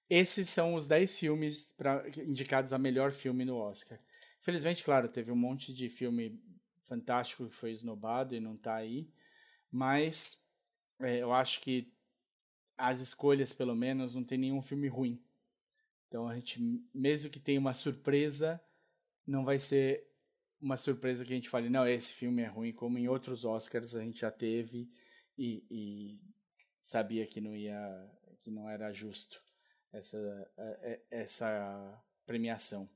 Esses são os 10 filmes pra, indicados a melhor filme no Oscar. Infelizmente, claro, teve um monte de filme fantástico que foi esnobado e não está aí. Mas é, eu acho que as escolhas, pelo menos, não tem nenhum filme ruim. Então a gente, mesmo que tenha uma surpresa, não vai ser uma surpresa que a gente fale, não, esse filme é ruim, como em outros Oscars a gente já teve e, e sabia que não ia, que não era justo essa, é, essa premiação.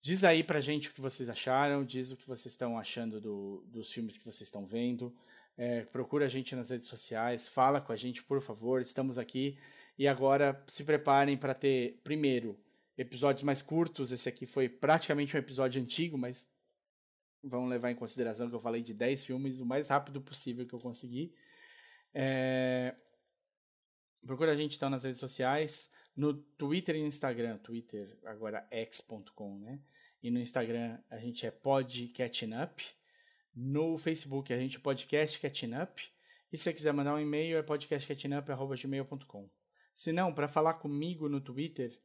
Diz aí pra gente o que vocês acharam, diz o que vocês estão achando do, dos filmes que vocês estão vendo. É, procura a gente nas redes sociais, fala com a gente, por favor. Estamos aqui. E agora se preparem para ter, primeiro, episódios mais curtos. Esse aqui foi praticamente um episódio antigo, mas vamos levar em consideração que eu falei de 10 filmes o mais rápido possível que eu consegui. É... Procura a gente então nas redes sociais, no Twitter e no Instagram. Twitter agora x.com, né? E no Instagram a gente é podcatchingup. No Facebook a gente é podcast catching up. E se você quiser mandar um e-mail é podcastcatchingup.gmail.com. Se não, para falar comigo no Twitter,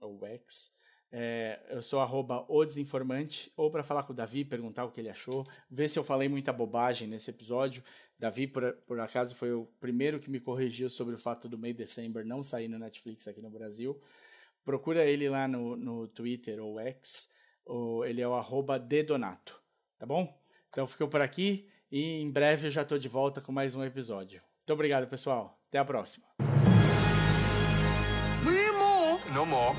ou X, é, eu sou arroba o desinformante, ou para falar com o Davi, perguntar o que ele achou, ver se eu falei muita bobagem nesse episódio. Davi, por, por acaso, foi o primeiro que me corrigiu sobre o fato do May December não sair no Netflix aqui no Brasil. Procura ele lá no, no Twitter ou X, ou ele é o arroba dedonato, tá bom? Então ficou por aqui e em breve eu já estou de volta com mais um episódio. Muito obrigado, pessoal. Até a próxima. No more.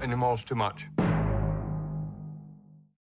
Any more's too much.